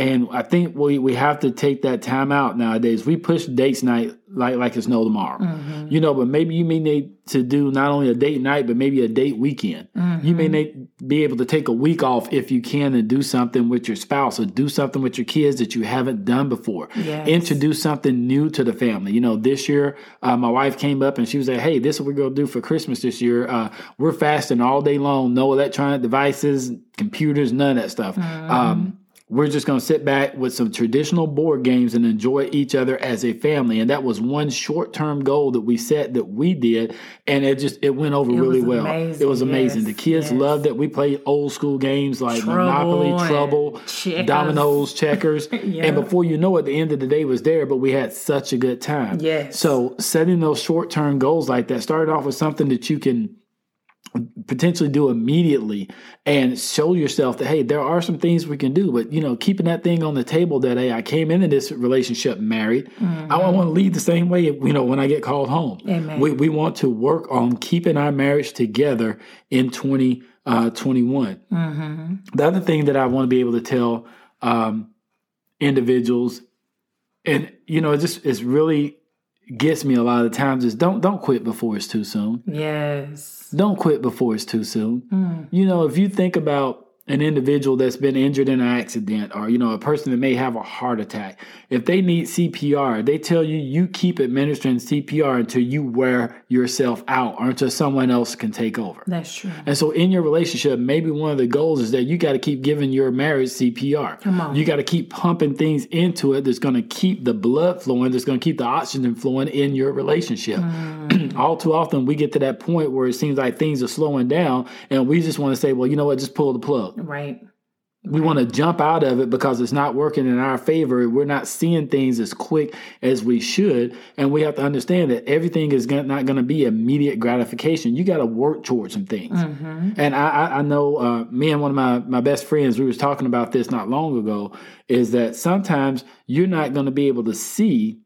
and I think we, we have to take that time out nowadays. We push dates night like like it's no tomorrow. Mm-hmm. You know, but maybe you may need to do not only a date night, but maybe a date weekend. Mm-hmm. You may need, be able to take a week off if you can and do something with your spouse or do something with your kids that you haven't done before. Yes. Introduce something new to the family. You know, this year uh, my wife came up and she was like, "Hey, this is what we're gonna do for Christmas this year. Uh, we're fasting all day long, no electronic devices, computers, none of that stuff." Mm-hmm. Um, we're just going to sit back with some traditional board games and enjoy each other as a family and that was one short-term goal that we set that we did and it just it went over it really well amazing. it was amazing yes. the kids yes. loved it we played old school games like trouble monopoly trouble checkers. dominoes checkers *laughs* yeah. and before you know it the end of the day was there but we had such a good time yes so setting those short-term goals like that started off with something that you can potentially do immediately and show yourself that hey there are some things we can do but you know keeping that thing on the table that hey i came into this relationship married mm-hmm. i want to lead the same way you know when i get called home Amen. We, we want to work on keeping our marriage together in 2021 uh, mm-hmm. the other thing that i want to be able to tell um, individuals and you know it just it's really gets me a lot of times is don't don't quit before it's too soon yes don't quit before it's too soon. Mm. You know, if you think about an individual that's been injured in an accident or you know a person that may have a heart attack. If they need cpr they tell you you keep administering cpr until you wear yourself out or until someone else can take over. That's true. And so in your relationship maybe one of the goals is that you got to keep giving your marriage cpr Come on. you got to keep pumping things into it that's going to keep the blood flowing that's going to keep the oxygen flowing in your relationship. Mm. *clears throat* all too often we get to that point where it seems like things are slowing down and we just want to say well you know what? Just pull the plug Right. We want to jump out of it because it's not working in our favor. We're not seeing things as quick as we should. And we have to understand that everything is not going to be immediate gratification. You got to work towards some things. Mm-hmm. And I, I know uh, me and one of my, my best friends, we was talking about this not long ago, is that sometimes you're not going to be able to see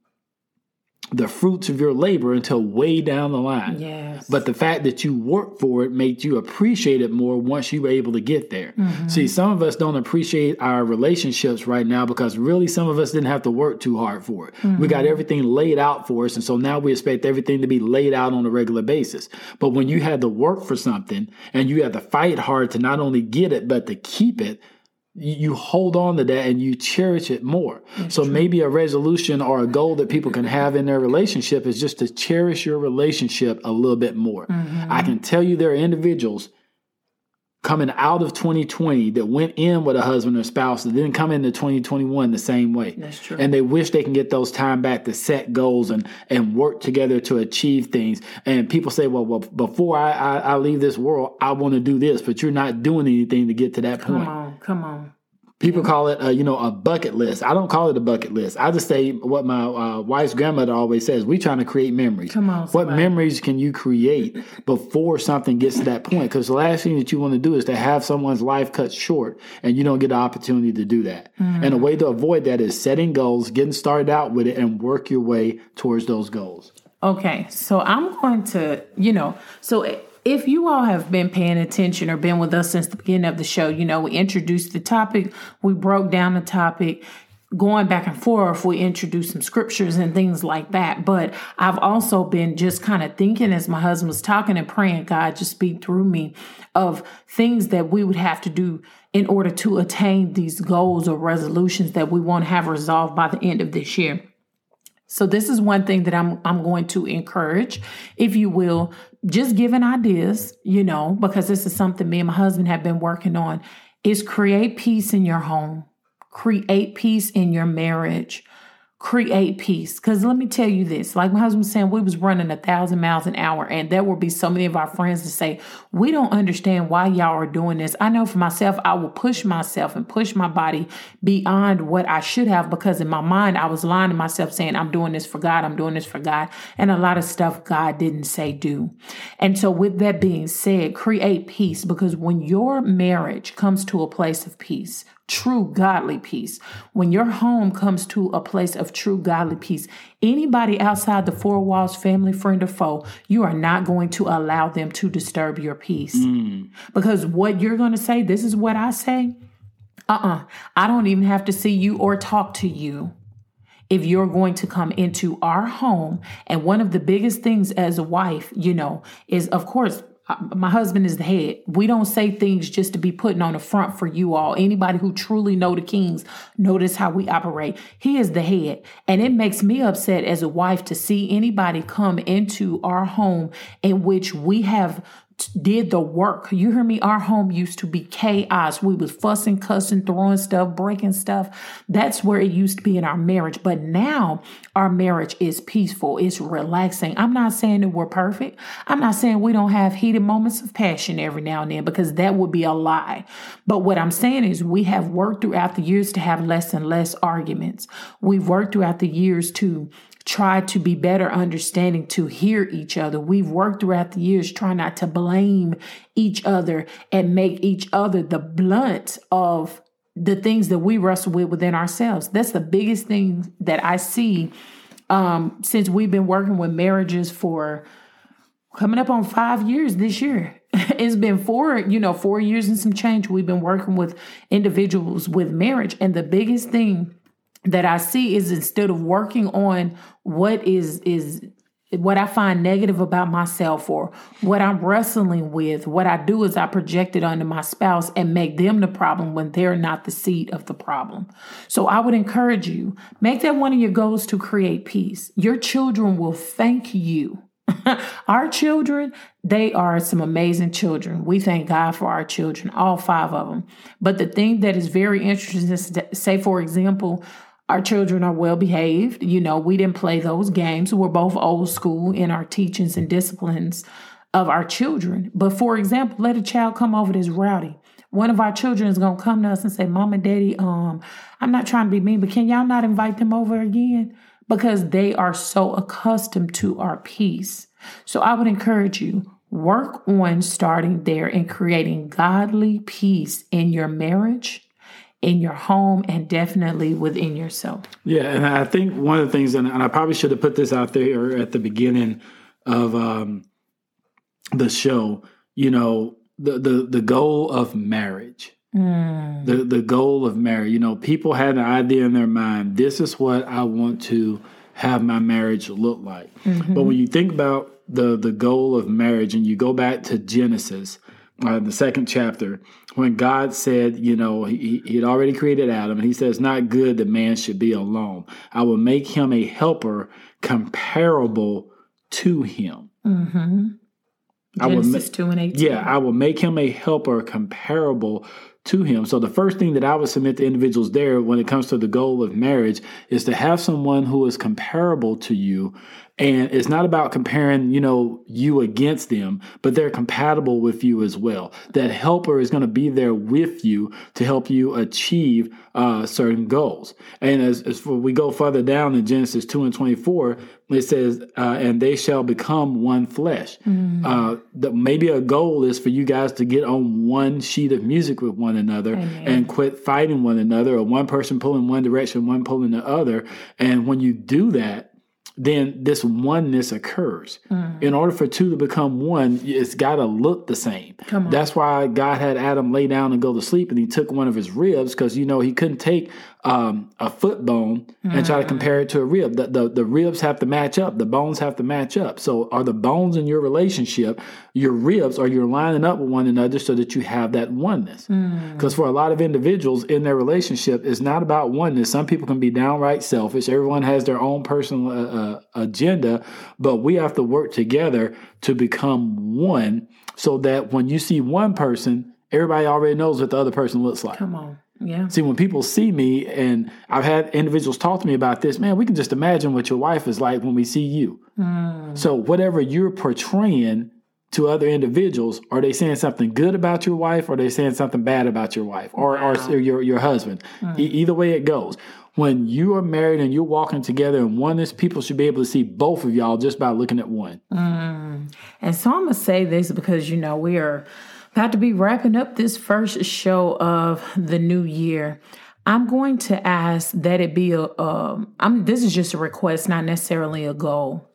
the fruits of your labor until way down the line. Yes. But the fact that you work for it makes you appreciate it more once you were able to get there. Mm-hmm. See, some of us don't appreciate our relationships right now because really some of us didn't have to work too hard for it. Mm-hmm. We got everything laid out for us. And so now we expect everything to be laid out on a regular basis. But when you had to work for something and you had to fight hard to not only get it, but to keep it, you hold on to that and you cherish it more. That's so true. maybe a resolution or a goal that people can have in their relationship is just to cherish your relationship a little bit more. Mm-hmm. I can tell you there are individuals coming out of 2020 that went in with a husband or spouse that didn't come into 2021 the same way. That's true. And they wish they can get those time back to set goals and and work together to achieve things. And people say, well, well before I, I, I leave this world, I want to do this, but you're not doing anything to get to that come point. Come on, come on. People call it, a, you know, a bucket list. I don't call it a bucket list. I just say what my uh, wife's grandmother always says: we trying to create memories. Come on, what somebody. memories can you create before something gets to that point? Because the last thing that you want to do is to have someone's life cut short, and you don't get the opportunity to do that. Mm-hmm. And a way to avoid that is setting goals, getting started out with it, and work your way towards those goals. Okay, so I'm going to, you know, so if you all have been paying attention or been with us since the beginning of the show, you know, we introduced the topic, we broke down the topic, going back and forth, we introduced some scriptures and things like that. But I've also been just kind of thinking as my husband was talking and praying, God, just speak through me of things that we would have to do in order to attain these goals or resolutions that we want to have resolved by the end of this year. So this is one thing that I'm I'm going to encourage, if you will, just giving ideas, you know, because this is something me and my husband have been working on, is create peace in your home. Create peace in your marriage. Create peace. Because let me tell you this, like my husband was saying, we was running a thousand miles an hour, and there will be so many of our friends to say, we don't understand why y'all are doing this. I know for myself, I will push myself and push my body beyond what I should have because in my mind, I was lying to myself saying, I'm doing this for God, I'm doing this for God. And a lot of stuff God didn't say do. And so, with that being said, create peace because when your marriage comes to a place of peace, true godly peace. When your home comes to a place of true godly peace, anybody outside the four walls, family, friend, or foe, you are not going to allow them to disturb your peace. Mm. Because what you're going to say, this is what I say. Uh uh-uh. uh I don't even have to see you or talk to you if you're going to come into our home. And one of the biggest things as a wife, you know, is of course, my husband is the head. We don't say things just to be putting on the front for you all. Anybody who truly know the kings notice how we operate. He is the head. And it makes me upset as a wife to see anybody come into our home in which we have did the work. You hear me? Our home used to be chaos. We was fussing, cussing, throwing stuff, breaking stuff. That's where it used to be in our marriage. But now our marriage is peaceful. It's relaxing. I'm not saying that we're perfect. I'm not saying we don't have heated moments of passion every now and then because that would be a lie. But what I'm saying is we have worked throughout the years to have less and less arguments. We've worked throughout the years to try to be better understanding to hear each other. We've worked throughout the years trying not to blame each other and make each other the blunt of the things that we wrestle with within ourselves. That's the biggest thing that I see um, since we've been working with marriages for coming up on five years this year. *laughs* it's been four, you know, four years and some change. We've been working with individuals with marriage. And the biggest thing that I see is instead of working on what is is what I find negative about myself or what I'm wrestling with, what I do is I project it onto my spouse and make them the problem when they're not the seed of the problem. So I would encourage you, make that one of your goals to create peace. Your children will thank you. *laughs* our children, they are some amazing children. We thank God for our children, all five of them. But the thing that is very interesting is, say, for example, our children are well behaved. You know, we didn't play those games. We're both old school in our teachings and disciplines of our children. But for example, let a child come over that's rowdy. One of our children is gonna come to us and say, Mom and Daddy, um, I'm not trying to be mean, but can y'all not invite them over again? Because they are so accustomed to our peace. So I would encourage you, work on starting there and creating godly peace in your marriage in your home and definitely within yourself. Yeah, and I think one of the things, and I probably should have put this out there at the beginning of um, the show. You know, the the the goal of marriage. Mm. The the goal of marriage. You know, people had an idea in their mind. This is what I want to have my marriage look like. Mm-hmm. But when you think about the the goal of marriage, and you go back to Genesis, uh, the second chapter, when God said, you know, he, he had already created Adam, and he says, not good that man should be alone. I will make him a helper comparable to him. Mm-hmm. Genesis ma- 2 and 18. Yeah, I will make him a helper comparable to him. So the first thing that I would submit to individuals there when it comes to the goal of marriage is to have someone who is comparable to you and it's not about comparing, you know, you against them, but they're compatible with you as well. That helper is going to be there with you to help you achieve uh, certain goals. And as, as we go further down in Genesis 2 and 24, it says, uh, and they shall become one flesh. Mm. Uh, the, maybe a goal is for you guys to get on one sheet of music with one another Amen. and quit fighting one another, or one person pulling one direction, one pulling the other. And when you do that, then this oneness occurs. Mm. In order for two to become one, it's got to look the same. That's why God had Adam lay down and go to sleep, and he took one of his ribs because you know he couldn't take um, a foot bone mm. and try to compare it to a rib. The, the, the ribs have to match up. The bones have to match up. So are the bones in your relationship your ribs? Are you lining up with one another so that you have that oneness? Because mm. for a lot of individuals in their relationship, it's not about oneness. Some people can be downright selfish. Everyone has their own personal uh, uh agenda, but we have to work together to become one so that when you see one person, everybody already knows what the other person looks like. Come on. Yeah. See, when people see me, and I've had individuals talk to me about this, man, we can just imagine what your wife is like when we see you. Mm. So, whatever you're portraying to other individuals, are they saying something good about your wife, or are they saying something bad about your wife, or, wow. or your your husband? Mm. E- either way it goes. When you are married and you're walking together in oneness, people should be able to see both of y'all just by looking at one. Mm. And so I'm gonna say this because you know we are about to be wrapping up this first show of the new year. I'm going to ask that it be a. Um, I'm. This is just a request, not necessarily a goal.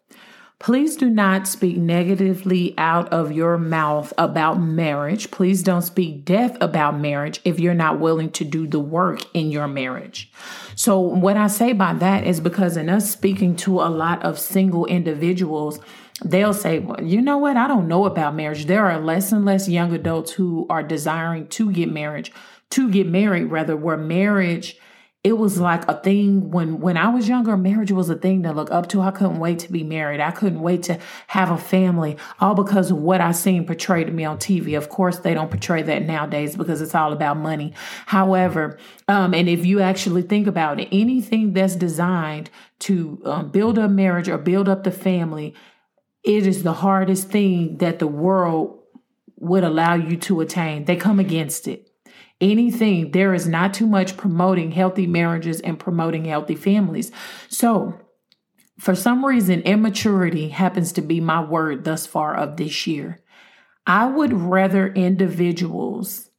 Please do not speak negatively out of your mouth about marriage. Please don't speak death about marriage if you're not willing to do the work in your marriage. So, what I say by that is because in us speaking to a lot of single individuals, they'll say, well, you know what? I don't know about marriage. There are less and less young adults who are desiring to get marriage, to get married rather, where marriage it was like a thing when when I was younger, marriage was a thing to look up to. I couldn't wait to be married. I couldn't wait to have a family, all because of what I seen portrayed to me on TV. Of course, they don't portray that nowadays because it's all about money. However, um, and if you actually think about it, anything that's designed to um, build a marriage or build up the family it is the hardest thing that the world would allow you to attain. They come against it. Anything, there is not too much promoting healthy marriages and promoting healthy families. So, for some reason, immaturity happens to be my word thus far of this year. I would rather individuals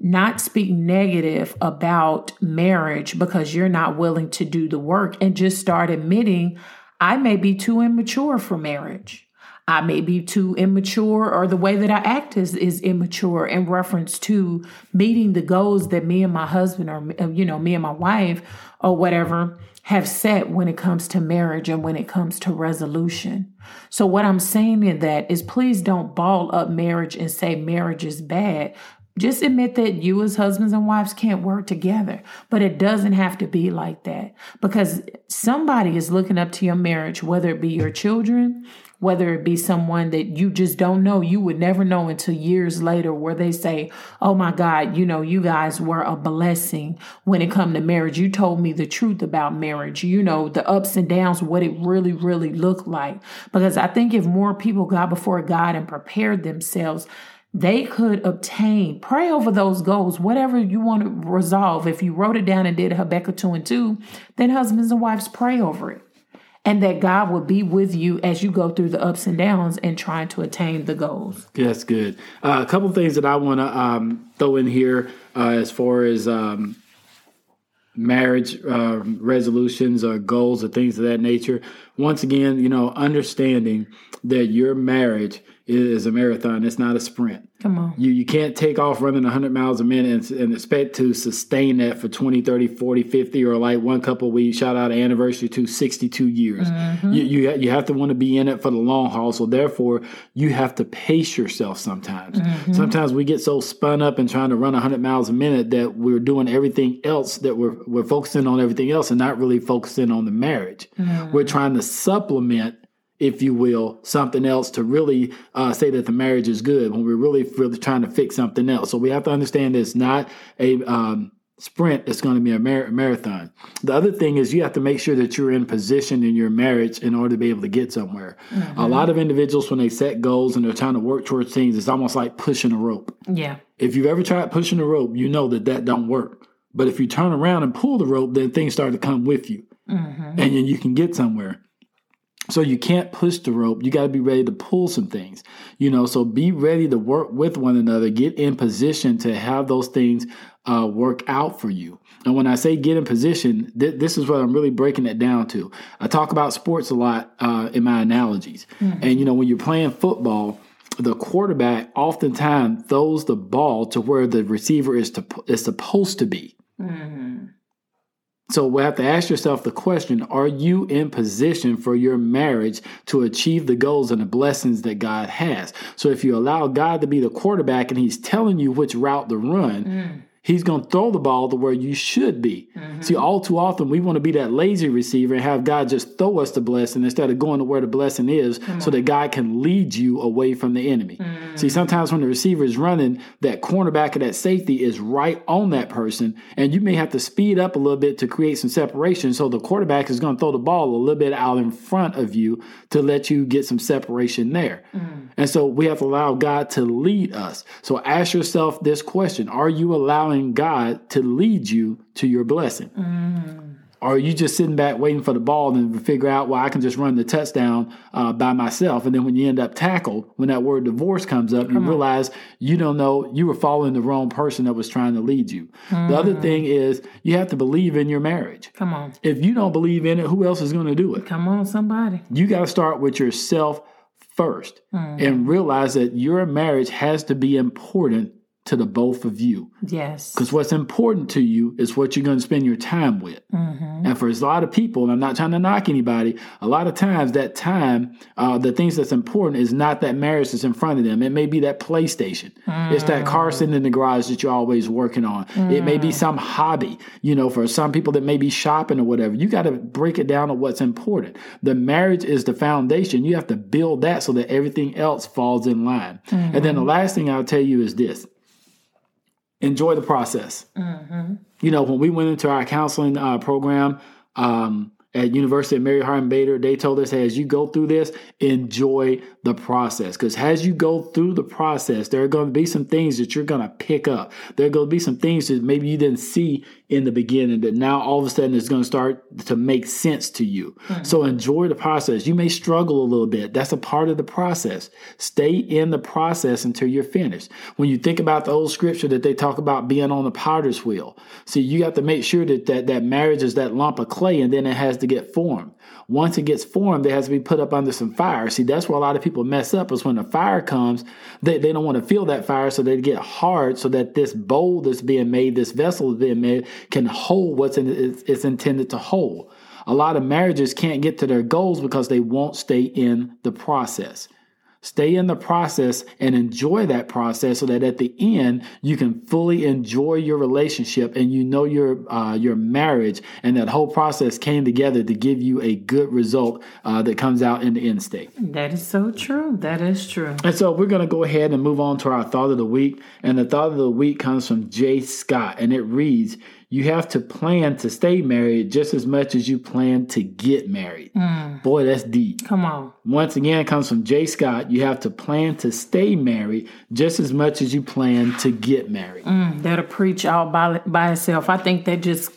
not speak negative about marriage because you're not willing to do the work and just start admitting I may be too immature for marriage. I may be too immature, or the way that I act is, is immature in reference to meeting the goals that me and my husband, or, uh, you know, me and my wife, or whatever, have set when it comes to marriage and when it comes to resolution. So, what I'm saying in that is please don't ball up marriage and say marriage is bad just admit that you as husbands and wives can't work together, but it doesn't have to be like that because somebody is looking up to your marriage, whether it be your children, whether it be someone that you just don't know, you would never know until years later where they say, Oh my God, you know, you guys were a blessing when it come to marriage. You told me the truth about marriage, you know, the ups and downs, what it really, really looked like. Because I think if more people got before God and prepared themselves, they could obtain, pray over those goals, whatever you want to resolve. If you wrote it down and did Habakkuk 2 and 2, then husbands and wives pray over it. And that God will be with you as you go through the ups and downs and trying to attain the goals. That's good. Uh, a couple things that I want to um, throw in here uh, as far as um, marriage uh, resolutions or goals or things of that nature. Once again, you know, understanding that your marriage is a marathon. It's not a sprint. Come on. You you can't take off running 100 miles a minute and, and, expect to sustain that for 20, 30, 40, 50 or like one couple we shout out anniversary to 62 years. Mm-hmm. You, you you have to want to be in it for the long haul. So therefore, you have to pace yourself sometimes. Mm-hmm. Sometimes we get so spun up and trying to run 100 miles a minute that we're doing everything else that we're we're focusing on everything else and not really focusing on the marriage. Mm-hmm. We're trying to supplement if you will, something else to really uh, say that the marriage is good when we're really really trying to fix something else. So we have to understand it's not a um, sprint; it's going to be a mar- marathon. The other thing is you have to make sure that you're in position in your marriage in order to be able to get somewhere. Mm-hmm. A lot of individuals, when they set goals and they're trying to work towards things, it's almost like pushing a rope. Yeah. If you've ever tried pushing a rope, you know that that don't work. But if you turn around and pull the rope, then things start to come with you, mm-hmm. and then you can get somewhere. So you can't push the rope. You got to be ready to pull some things, you know. So be ready to work with one another. Get in position to have those things uh, work out for you. And when I say get in position, th- this is what I'm really breaking it down to. I talk about sports a lot uh, in my analogies, mm-hmm. and you know when you're playing football, the quarterback oftentimes throws the ball to where the receiver is to is supposed to be. Mm-hmm. So we have to ask yourself the question Are you in position for your marriage to achieve the goals and the blessings that God has? So if you allow God to be the quarterback and He's telling you which route to run, mm. He's going to throw the ball to where you should be. Mm-hmm. See, all too often we want to be that lazy receiver and have God just throw us the blessing instead of going to where the blessing is so that God can lead you away from the enemy. Mm-hmm. See, sometimes when the receiver is running, that cornerback of that safety is right on that person, and you may have to speed up a little bit to create some separation. So the quarterback is going to throw the ball a little bit out in front of you to let you get some separation there. Mm-hmm. And so we have to allow God to lead us. So ask yourself this question Are you allowing allowing God to lead you to your blessing? Mm. Or are you just sitting back waiting for the ball and figure out, well, I can just run the touchdown uh, by myself? And then when you end up tackled, when that word divorce comes up, Come you on. realize you don't know, you were following the wrong person that was trying to lead you. Mm. The other mm. thing is you have to believe in your marriage. Come on. If you don't believe in it, who else is going to do it? Come on, somebody. You got to start with yourself first mm. and realize that your marriage has to be important to the both of you. Yes. Because what's important to you is what you're going to spend your time with. Mm-hmm. And for a lot of people, and I'm not trying to knock anybody, a lot of times that time, uh, the things that's important is not that marriage that's in front of them. It may be that PlayStation. Mm. It's that car mm. sitting in the garage that you're always working on. Mm. It may be mm. some hobby. You know, for some people that may be shopping or whatever. You got to break it down to what's important. The marriage is the foundation. You have to build that so that everything else falls in line. Mm-hmm. And then the mm-hmm. last thing I'll tell you is this enjoy the process. Mm-hmm. You know, when we went into our counseling uh, program, um, at University of Mary Hardin Baylor, they told us, hey, as you go through this, enjoy the process. Because as you go through the process, there are going to be some things that you're going to pick up. There are going to be some things that maybe you didn't see in the beginning that now all of a sudden is going to start to make sense to you. Mm-hmm. So enjoy the process. You may struggle a little bit. That's a part of the process. Stay in the process until you're finished. When you think about the old scripture that they talk about being on the potter's wheel, see, you have to make sure that that, that marriage is that lump of clay and then it has to get formed. Once it gets formed, it has to be put up under some fire. See, that's where a lot of people mess up is when the fire comes, they, they don't want to feel that fire, so they get hard so that this bowl that's being made, this vessel that's being made, can hold what's in it's, it's intended to hold. A lot of marriages can't get to their goals because they won't stay in the process. Stay in the process and enjoy that process so that at the end you can fully enjoy your relationship and you know your uh, your marriage and that whole process came together to give you a good result uh, that comes out in the end state. That is so true. That is true. And so we're going to go ahead and move on to our thought of the week. And the thought of the week comes from Jay Scott and it reads, you have to plan to stay married just as much as you plan to get married. Mm. Boy, that's deep. Come on. Once again, it comes from Jay Scott. You have to plan to stay married just as much as you plan to get married. Mm, that'll preach all by, by itself. I think that just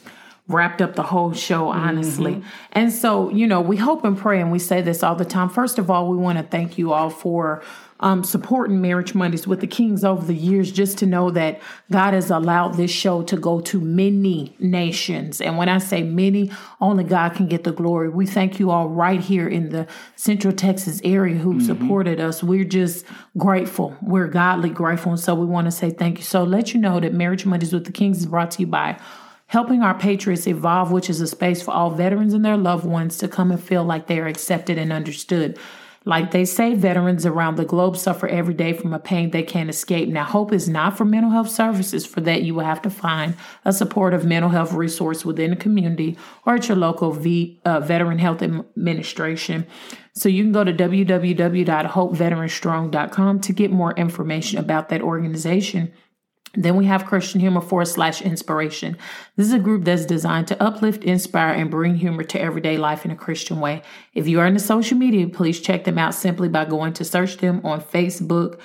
wrapped up the whole show, honestly. Mm-hmm. And so, you know, we hope and pray, and we say this all the time. First of all, we want to thank you all for um, supporting Marriage Mondays with the Kings over the years, just to know that God has allowed this show to go to many nations. And when I say many, only God can get the glory. We thank you all right here in the Central Texas area who mm-hmm. supported us. We're just grateful. We're godly grateful. And so we want to say thank you. So let you know that Marriage Mondays with the Kings is brought to you by Helping Our Patriots Evolve, which is a space for all veterans and their loved ones to come and feel like they are accepted and understood. Like they say, veterans around the globe suffer every day from a pain they can't escape. Now, hope is not for mental health services. For that, you will have to find a supportive mental health resource within the community or at your local v, uh, Veteran Health Administration. So you can go to www.hopeveteranstrong.com to get more information about that organization then we have Christian Humor forward slash inspiration. This is a group that's designed to uplift, inspire, and bring humor to everyday life in a Christian way. If you are into social media, please check them out simply by going to search them on Facebook,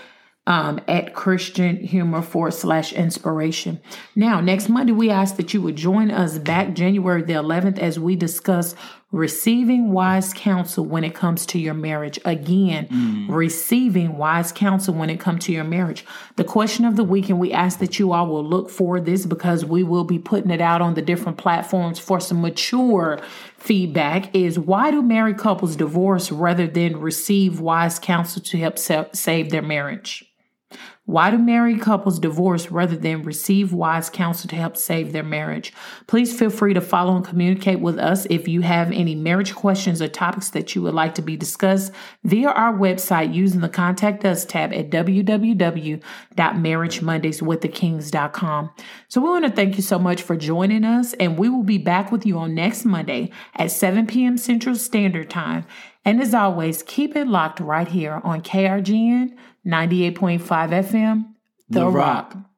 um, at Christian Humor forward slash inspiration. Now, next Monday, we ask that you would join us back January the 11th as we discuss receiving wise counsel when it comes to your marriage. Again, mm. receiving wise counsel when it comes to your marriage. The question of the week, and we ask that you all will look for this because we will be putting it out on the different platforms for some mature feedback is why do married couples divorce rather than receive wise counsel to help save their marriage? Why do married couples divorce rather than receive wise counsel to help save their marriage? Please feel free to follow and communicate with us if you have any marriage questions or topics that you would like to be discussed via our website using the Contact Us tab at www.marriagemondayswiththekings.com. So we want to thank you so much for joining us, and we will be back with you on next Monday at 7 p.m. Central Standard Time. And as always, keep it locked right here on KRGN 98.5 FM, The, the Rock. Rock.